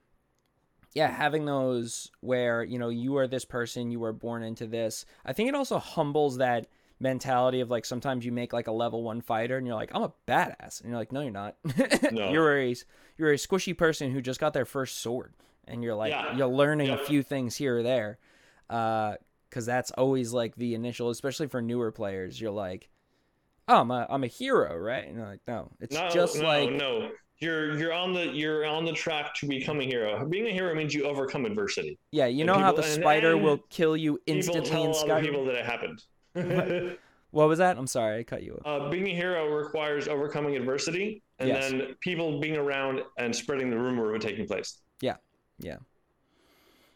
Speaker 2: yeah, having those where you know you are this person, you were born into this. I think it also humbles that mentality of like sometimes you make like a level one fighter and you're like I'm a badass and you're like no you're not.
Speaker 3: No.
Speaker 2: you're a you're a squishy person who just got their first sword and you're like
Speaker 3: Yeah.
Speaker 2: you're learning a few things here or there. Uh, because that's always like the initial, especially for newer players. You're like, oh, I'm a, I'm a hero, right? And you're like, no, it's
Speaker 3: no,
Speaker 2: just
Speaker 3: no,
Speaker 2: like
Speaker 3: no. You're you're on the you're on the track to become a hero. Being a hero means you overcome adversity.
Speaker 2: yeah, you
Speaker 3: and
Speaker 2: know how
Speaker 3: people-
Speaker 2: the
Speaker 3: and
Speaker 2: spider will kill you
Speaker 3: People
Speaker 2: instantly
Speaker 3: tell
Speaker 2: in
Speaker 3: other
Speaker 2: Skyrim.
Speaker 3: people that it happened.
Speaker 2: What was that? I'm sorry, I cut you off.
Speaker 3: uh, being a hero requires overcoming adversity, and
Speaker 2: Yes.
Speaker 3: then people being around and spreading the rumor of it taking place. Yeah. Yeah.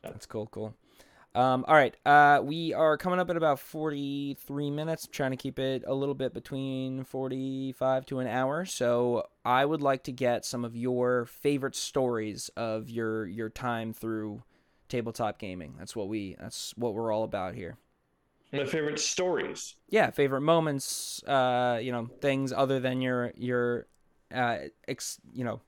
Speaker 2: That's cool, cool. Um, all right, uh, we are coming up at about 43 minutes. I'm trying to keep it a little bit between 45 to an hour. So I would like to get some of your favorite stories of your your time through tabletop gaming. That's what we that's what we're all about here.
Speaker 3: My favorite stories.
Speaker 2: Yeah, favorite moments, uh, you know, things other than your your uh ex, you know,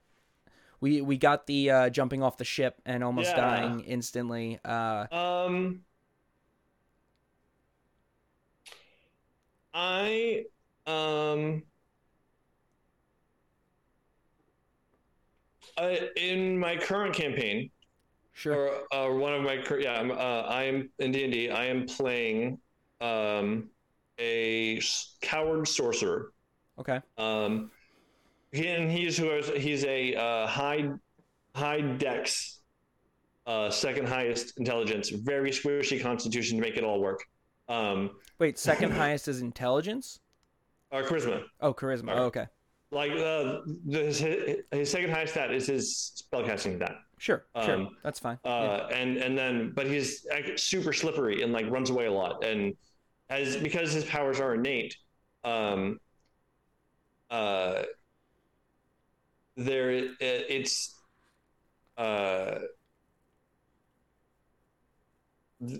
Speaker 2: we we got the uh jumping off the ship and almost
Speaker 3: Yeah.
Speaker 2: dying instantly. Uh
Speaker 3: Um, I um, I, in my current campaign,
Speaker 2: sure.
Speaker 3: or uh, one of my cur- yeah, I'm, uh, I am in D and D. I am playing um a coward sorcerer.
Speaker 2: Okay.
Speaker 3: Um, and he's who is he's a uh, high high dex, uh, second highest intelligence, very squishy constitution to make it all work. Um,
Speaker 2: Wait, second highest is intelligence?
Speaker 3: or charisma,
Speaker 2: Oh, charisma.
Speaker 3: Alright.
Speaker 2: Oh, okay.
Speaker 3: like uh, the, his, his second highest stat is his spellcasting stat.
Speaker 2: Sure, sure.
Speaker 3: Um,
Speaker 2: That's fine.
Speaker 3: Uh, and and then but he's super slippery and like runs away a lot and as because his powers are innate um uh there it, it's uh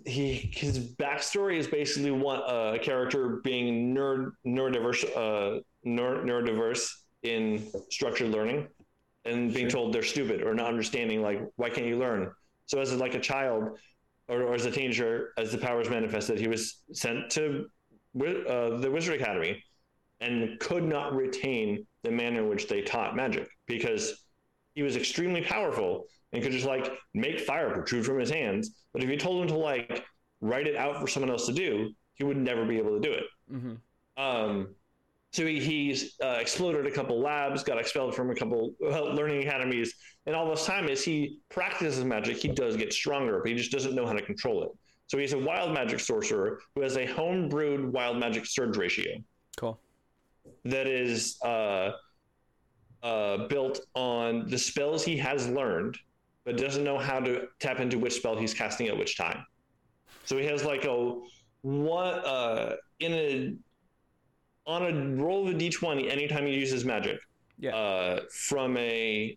Speaker 3: he his backstory is basically one uh, a character being nerd neurodiverse uh, neuro, neurodiverse in structured learning and being told they're stupid or not understanding like why can't you learn? So as like a child or, or as a teenager as the powers manifested he was sent to uh, the wizard academy and could not retain the manner in which they taught magic because he was extremely powerful and could just like make fire protrude from his hands. But if you told him to like write it out for someone else to do he would never be able to do it.
Speaker 2: Mm-hmm.
Speaker 3: um, so he, he's uh, exploded a couple labs, got expelled from a couple uh, learning academies, and all this time as he practices magic, he does get stronger, but he just doesn't know how to control it. So he's a wild magic sorcerer who has a home-brewed wild magic surge ratio
Speaker 2: Cool.
Speaker 3: that is uh, uh, built on the spells he has learned, but doesn't know how to tap into which spell he's casting at which time. So he has like a one uh, in a on a roll of a d20 anytime he uses magic.
Speaker 2: Yeah.
Speaker 3: Uh, from a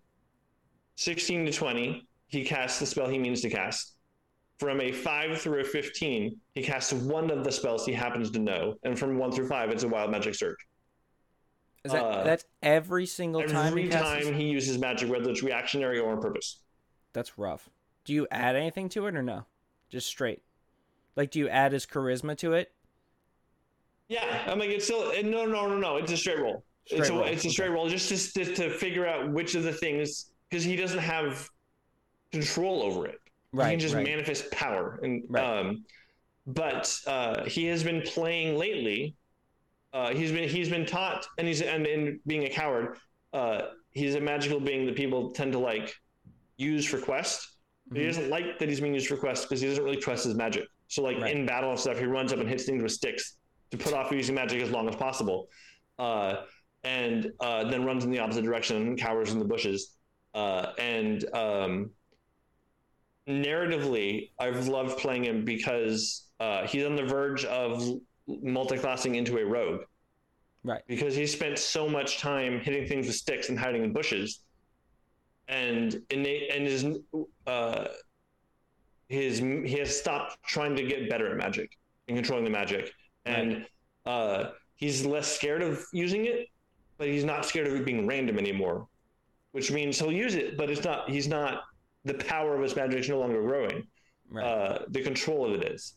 Speaker 3: 16 to 20, he casts the spell he means to cast. From a 5 through a 15, he casts one of the spells he happens to know. And from 1 through 5, it's a wild magic surge.
Speaker 2: Is that
Speaker 3: uh,
Speaker 2: that's every single time he
Speaker 3: time he uses magic, whether it's reactionary or on purpose.
Speaker 2: That's rough. Do you add anything to it or no? Just straight. Like, do you add his charisma to it?
Speaker 3: Yeah, I'm like, it's still, no, no, no, no, it's a straight roll. it's,
Speaker 2: Straight
Speaker 3: a,
Speaker 2: roll,
Speaker 3: it's a straight roll just to, to, to figure out which of the things, because he doesn't have control over it.
Speaker 2: Right, he
Speaker 3: can just
Speaker 2: right.
Speaker 3: manifest power and
Speaker 2: Right.
Speaker 3: um but uh he has been playing lately uh he's been he's been taught and he's and in being a coward uh he's a magical being that people tend to like use for quest but he doesn't like that he's being used for quest because he doesn't really trust his magic so like
Speaker 2: Right.
Speaker 3: in battle and stuff he runs up and hits things with sticks to put off using magic as long as possible uh and uh then runs in the opposite direction and cowers in the bushes uh and um narratively, I've loved playing him because uh, he's on the verge of multi-classing into a rogue.
Speaker 2: Right.
Speaker 3: Because he spent so much time hitting things with sticks and hiding in bushes, and innate and his uh, his he has stopped trying to get better at magic and controlling the magic, and uh, he's less scared of using it, but he's not scared of it being random anymore, which means he'll use it, but it's not he's not the power of his magic is no longer growing.
Speaker 2: Right.
Speaker 3: Uh, the control of it is.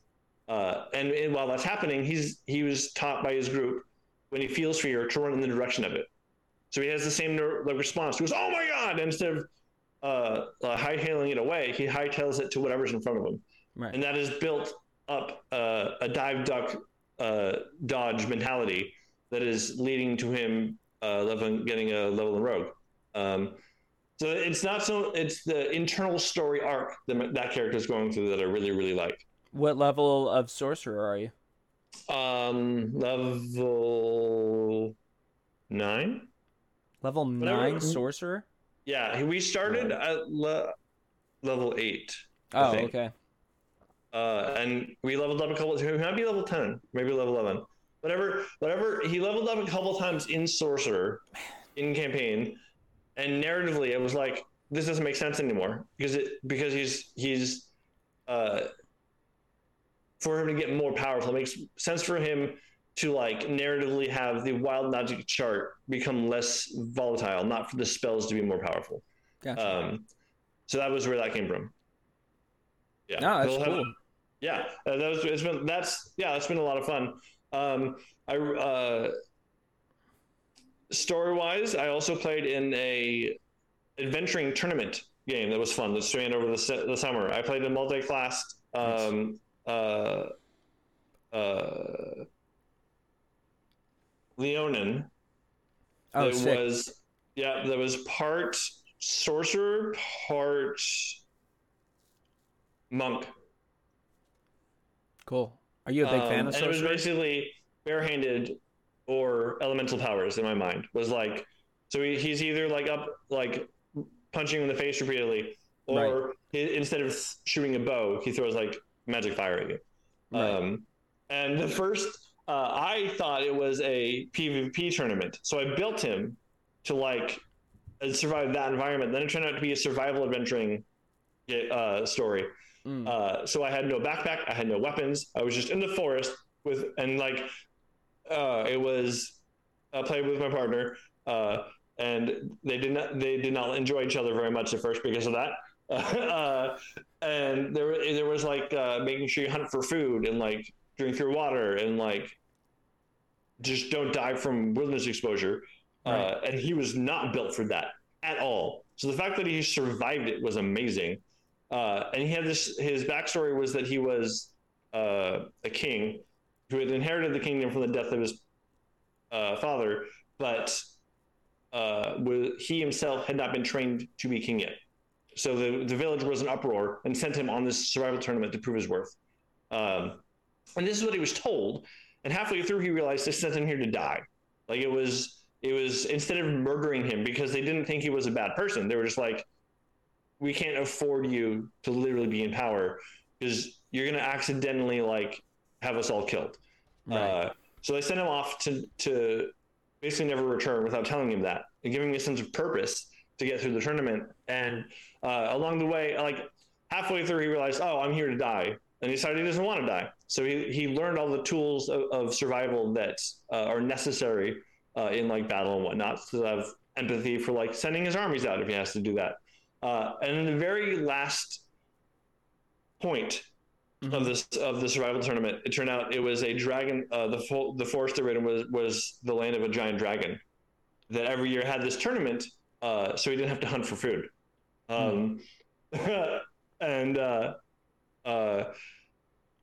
Speaker 3: Uh, and, and while that's happening, he's he was taught by his group when he feels fear to run in the direction of it. So he has the same ner- like response. He goes, "Oh my god!" And instead of uh, uh, hightailing it away, he hightails it to whatever's in front of him,
Speaker 2: right.
Speaker 3: and that has built up uh, a dive duck uh, dodge mentality that is leading to him uh, leveling, getting a level in rogue. Um, so it's not so it's the internal story arc that that character is going through that I really really like.
Speaker 2: what level of sorcerer are you?
Speaker 3: Um, level nine.
Speaker 2: Level
Speaker 3: Whatever.
Speaker 2: nine sorcerer.
Speaker 3: Yeah, we started at le- level eight,
Speaker 2: Oh, okay.
Speaker 3: Uh, and we leveled up a couple. He might be level ten, maybe level eleven. Whatever, whatever. He leveled up a couple times in sorcerer, in campaign, and narratively, it was like this doesn't make sense anymore because it because he's he's uh for him to get more powerful. It makes sense for him to like narratively have the wild magic chart become less volatile, not for the spells to be more powerful.
Speaker 2: Gotcha.
Speaker 3: Um, so that was where that came from. Yeah,
Speaker 2: no, that's
Speaker 3: He'll have-
Speaker 2: cool.
Speaker 3: Yeah, uh, that was it's been that's yeah, it's been a lot of fun. Um, I uh, story wise, I also played in a adventuring tournament game that was fun that ran over the, the summer. I played a multi class um, uh, uh, Leonin
Speaker 2: Oh,
Speaker 3: that
Speaker 2: sick.
Speaker 3: was yeah that was part sorcerer part monk
Speaker 2: Cool. Are you a big fan
Speaker 3: Um,
Speaker 2: of
Speaker 3: and it was basically barehanded or elemental powers in my mind. Was like so he, he's either like up like punching in the face repeatedly or he, instead of shooting a bow he throws like magic fire at you.
Speaker 2: Right.
Speaker 3: um, and the first uh, i thought it was a pvp tournament. So i built him to like uh, survive that environment. Then it turned out to be a survival adventuring uh, story Mm. Uh, so I had no backpack, I had no weapons. I was just in the forest with, and like, uh, it was I played with my partner, uh, and they did not they did not enjoy each other very much at first because of that. Uh, and there there was like uh, making sure you hunt for food and like drink your water and like just don't die from wilderness exposure. Uh, right. Uh, and he was not built for that at all. So the fact that he survived it was amazing. Uh, and he had this. His backstory was that he was uh, a king who had inherited the kingdom from the death of his uh, father, but uh, he himself had not been trained to be king yet. So the, the village was in uproar and sent him on this survival tournament to prove his worth. Um, and this is what he was told. And halfway through, he realized they sent him here to die. Like it was, it was instead of murdering him because they didn't think he was a bad person, they were just like, we can't afford you to literally be in power because you're going to accidentally like have us all killed. Right. Uh, so they sent him off to, to basically never return without telling him that and giving me a sense of purpose to get through the tournament. And uh, along the way, like halfway through, he realized, oh, I'm here to die. And he decided he doesn't want to die. So he, he learned all the tools of, of survival that uh, are necessary uh, in like battle and whatnot to have empathy for like sending his armies out if he has to do that. Uh, and in the very last point mm-hmm. of this of the survival tournament, it turned out it was a dragon. Uh, the fo- the forest they was was the land of a giant dragon that every year had this tournament, uh, so he didn't have to hunt for food. Um, mm. and uh, uh,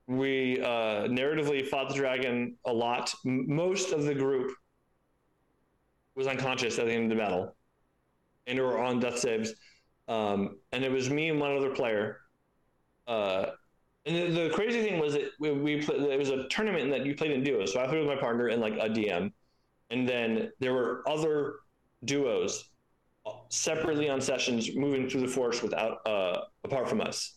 Speaker 3: we uh, narratively fought the dragon a lot. Most of the group was unconscious at the end of the battle and or on death saves. Um, and it was me and one other player. Uh, and the, the, crazy thing was that we, we played, it was a tournament that you played in duos. So I played with my partner and like a DM. And then there were other duos separately on sessions moving through the forest without, uh, apart from us.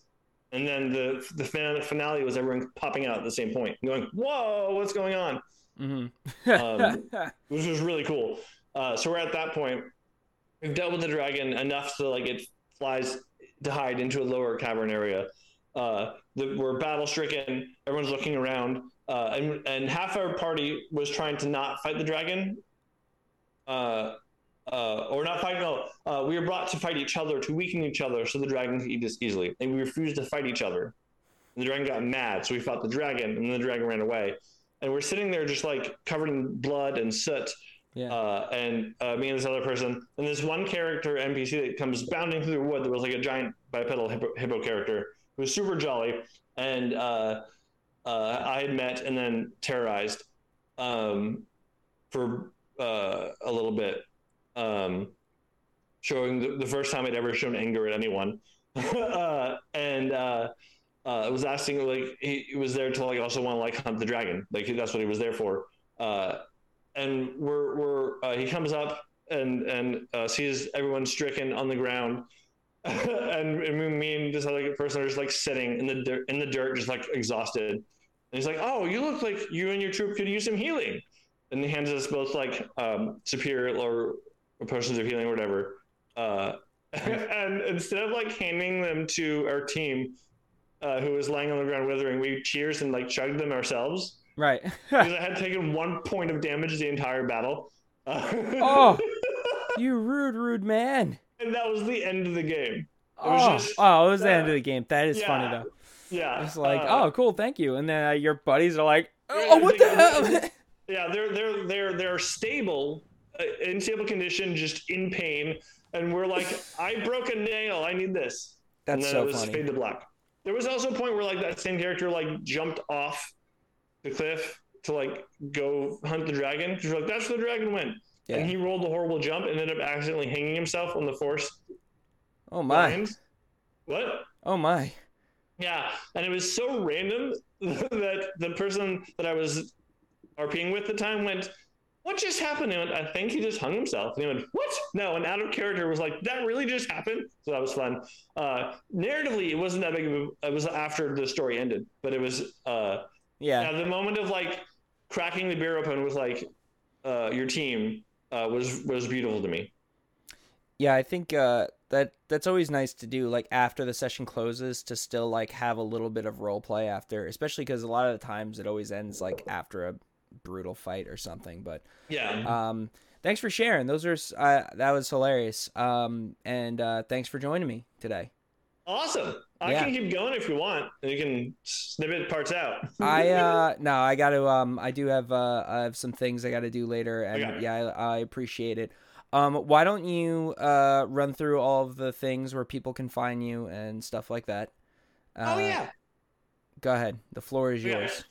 Speaker 3: And then the the finale was everyone popping out at the same point, going, "Whoa, what's going on?" Mm-hmm. um, which was really cool. Uh, so we're at that point. We've dealt with the dragon enough so like it flies to hide into a lower cavern area. Uh, the, we're battle stricken. Everyone's looking around, uh, and and half our party was trying to not fight the dragon. Uh, uh, or not fight. No, uh, we were brought to fight each other to weaken each other, so the dragon could eat us easily. And we refused to fight each other. And the dragon got mad, so we fought the dragon, and the dragon ran away. And we're sitting there just like covered in blood and soot. Yeah. Uh, and uh, me and this other person, and this one character NPC that comes bounding through the wood that was like a giant bipedal hippo, hippo character who was super jolly, and uh, uh, I had met and then terrorized um, for a little bit um, showing the, the, first time I'd ever shown anger at anyone. uh, and uh, uh, was asking like he, he, was there to like also want to like hunt the dragon. Like that's what he was there for. Uh, and we're we're uh, he comes up and and uh, sees everyone stricken on the ground. and, and me and this other person are just like sitting in the dirt, in the dirt, just like exhausted. And he's like, "Oh, you look like you and your troop could use some healing." And he hands us both like um, superior or potions of healing or whatever. Uh, and instead of like handing them to our team, uh, who was lying on the ground withering, we cheers and like chugged them ourselves.
Speaker 2: Right.
Speaker 3: because I had taken one point of damage the entire battle.
Speaker 2: Uh, oh, you rude, rude man.
Speaker 3: And that was the end of the game.
Speaker 2: It oh, just, oh, it was the end of the game. That is yeah, funny though.
Speaker 3: Yeah.
Speaker 2: It's like, uh, oh, cool, thank you. And then uh, your buddies are like, oh, what the hell?
Speaker 3: Yeah, they're they're they're they're stable uh, in stable condition, just in pain, and we're like, I broke a nail. I need this.
Speaker 2: That's
Speaker 3: and then
Speaker 2: so
Speaker 3: it was
Speaker 2: funny.
Speaker 3: Fade to black. There was also a point where like that same character like jumped off the cliff to like go hunt the dragon because like that's where the dragon went. Yeah. And he rolled a horrible jump and ended up accidentally hanging himself on the forest.
Speaker 2: Oh my! Lines.
Speaker 3: What?
Speaker 2: Oh my!
Speaker 3: Yeah, and it was so random that the person that I was RPing with at the time went, what just happened? And I think he just hung himself. And he went, what? No, and out of character was like, that really just happened. So that was fun. Uh, narratively, it wasn't that big of a, it was after the story ended, but it was, uh,
Speaker 2: yeah.
Speaker 3: the moment of like cracking the beer open with like, uh, your team, uh, was, was beautiful to me.
Speaker 2: Yeah, I think uh, that that's always nice to do. Like after the session closes, to still like have a little bit of role play after, especially because a lot of the times it always ends like after a brutal fight or something. But
Speaker 3: yeah,
Speaker 2: um, thanks for sharing. Those are uh, that was hilarious. Um, and uh, thanks for joining me today.
Speaker 3: Awesome. I yeah. can keep going if you want. You can snippet parts out.
Speaker 2: I uh no, I got to um I do have uh I have some things I got to do later and okay. yeah, I, I appreciate it. Um why don't you uh run through all of the things where people can find you and stuff like that?
Speaker 3: Oh, uh, oh yeah.
Speaker 2: Go ahead. The floor is yours.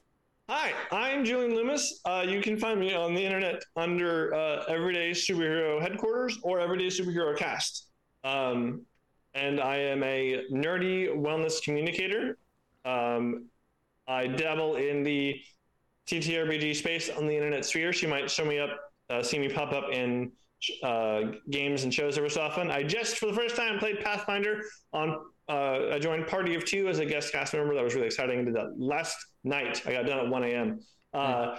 Speaker 3: Hi, I'm Julian Loomis. Uh, you can find me on the internet under uh, Everyday Superhero Headquarters or Everyday Superhero Cast. Um, and I am a nerdy wellness communicator. Um, I dabble in the TTRPG space on the internet sphere. She might show me up, uh, see me pop up in uh, games and shows every so often. I just, for the first time, played Pathfinder on. Uh, I joined Party of Two as a guest cast member. That was really exciting. I did that last night. I got done at 1 a.m. Uh,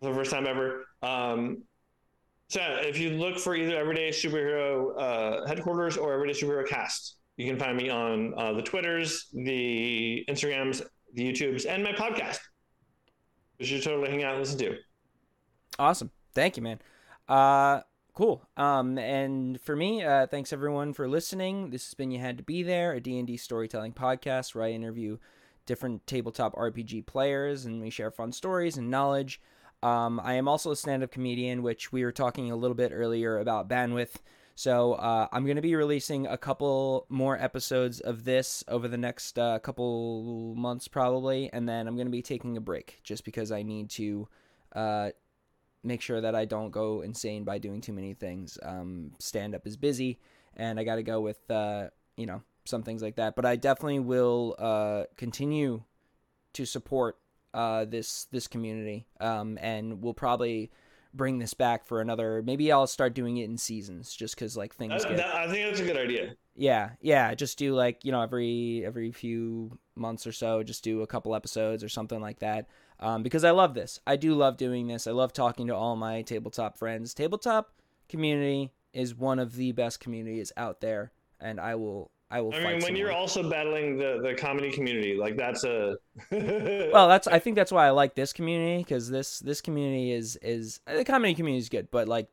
Speaker 3: for the first time ever. Um, so if you look for either Everyday Superhero uh, Headquarters or Everyday Superhero Cast, you can find me on uh, the Twitters, the Instagrams, the YouTubes, and my podcast. which You totally hang out and listen to.
Speaker 2: Awesome. Thank you, man. Uh, cool. Um, and for me, uh, thanks everyone for listening. This has been You Had to Be There, a D&D storytelling podcast where I interview different tabletop RPG players and we share fun stories and knowledge. Um, I am also a stand up comedian, which we were talking a little bit earlier about bandwidth. So uh, I'm going to be releasing a couple more episodes of this over the next uh, couple months, probably. And then I'm going to be taking a break just because I need to uh, make sure that I don't go insane by doing too many things. Um, stand up is busy, and I got to go with, uh, you know, some things like that. But I definitely will uh, continue to support uh, this this community, um, and we'll probably bring this back for another. Maybe I'll start doing it in seasons, just because like things.
Speaker 3: That,
Speaker 2: get,
Speaker 3: that, I think that's a good idea.
Speaker 2: Yeah, yeah. Just do like you know every every few months or so, just do a couple episodes or something like that. Um, because I love this. I do love doing this. I love talking to all my tabletop friends. Tabletop community is one of the best communities out there, and I will I will.
Speaker 3: I mean, when
Speaker 2: someone.
Speaker 3: you're also battling the the comedy community, like that's a.
Speaker 2: well, that's I think that's why I like this community because this this community is is the comedy community is good, but like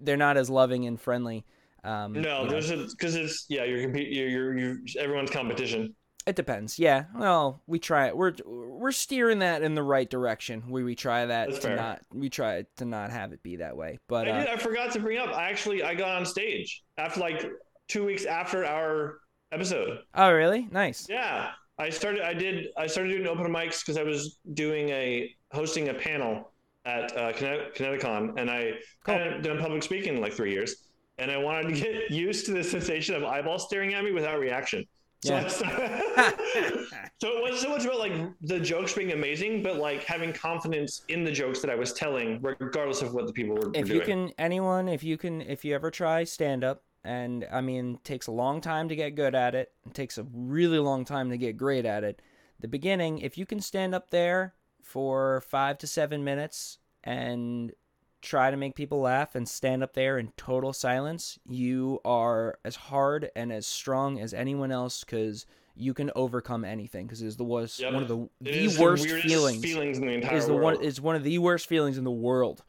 Speaker 2: they're not as loving and friendly. Um,
Speaker 3: no, there's because it's yeah, you're compete, you're, you're you're everyone's competition.
Speaker 2: It depends. Yeah. Well, we try it. We're we're steering that in the right direction. We we try that
Speaker 3: That's
Speaker 2: to
Speaker 3: fair.
Speaker 2: not we try to not have it be that way. But
Speaker 3: I
Speaker 2: uh,
Speaker 3: did. I forgot to bring up. I actually I got on stage after like two weeks after our episode.
Speaker 2: Oh, really? Nice.
Speaker 3: Yeah, I started. I did. I started doing open mics because I was doing a hosting a panel at uh, Kineticon, and I cool. hadn't done public speaking in like three years, and I wanted to get used to the sensation of eyeballs staring at me without reaction. So, yeah. so it wasn't so much about like the jokes being amazing, but like having confidence in the jokes that I was telling, regardless of what the people were,
Speaker 2: if
Speaker 3: were
Speaker 2: you can, anyone, if you can, if you ever try stand up, and I mean, it takes a long time to get good at it. It takes a really long time to get great at it. The beginning, if you can stand up there for five to seven minutes and try to make people laugh and stand up there in total silence, you are as hard and as strong as anyone else because you can overcome anything. Because it's the worst, yep. one of the the worst
Speaker 3: the
Speaker 2: feelings.
Speaker 3: Feelings in the entire
Speaker 2: is the
Speaker 3: world.
Speaker 2: one is one of the worst feelings in the world.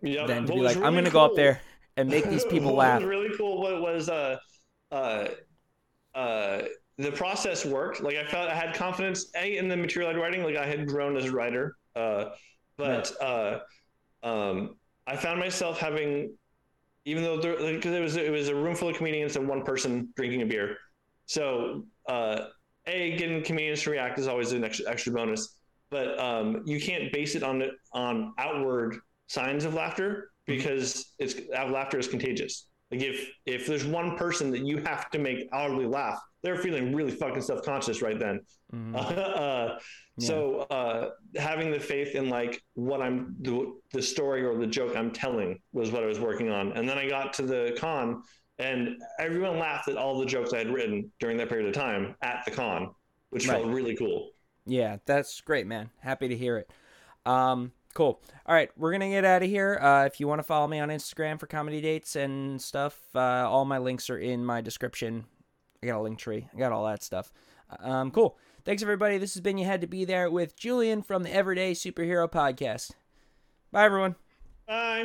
Speaker 3: Yeah,
Speaker 2: than to be like, I'm gonna cool. go up there and make these people
Speaker 3: what
Speaker 2: laugh.
Speaker 3: was really cool what was uh uh uh the process worked. Like i felt i had confidence a in the material i'd writing like i had grown as a writer uh but uh um i found myself having even though because like, it was it was a room full of comedians and one person drinking a beer. So uh a getting comedians to react is always an extra, extra bonus but um you can't base it on on outward signs of laughter because it's laughter is contagious. Like if if there's one person that you have to make audibly laugh, they're feeling really fucking self conscious right then. Mm-hmm. Uh, yeah. So uh, having the faith in like what I'm the the story or the joke I'm telling was what I was working on, and then I got to the con, and everyone laughed at all the jokes I had written during that period of time at the con, which right. felt really cool.
Speaker 2: Yeah, that's great, man. Happy to hear it. Um, Cool. All right, we're gonna get out of here. Uh, if you want to follow me on Instagram for comedy dates and stuff, uh, all my links are in my description. I got a link tree. I got all that stuff. Um, cool. Thanks everybody. This has been you had to be there with Julian from the Everyday Superhero Podcast. Bye everyone.
Speaker 3: Bye.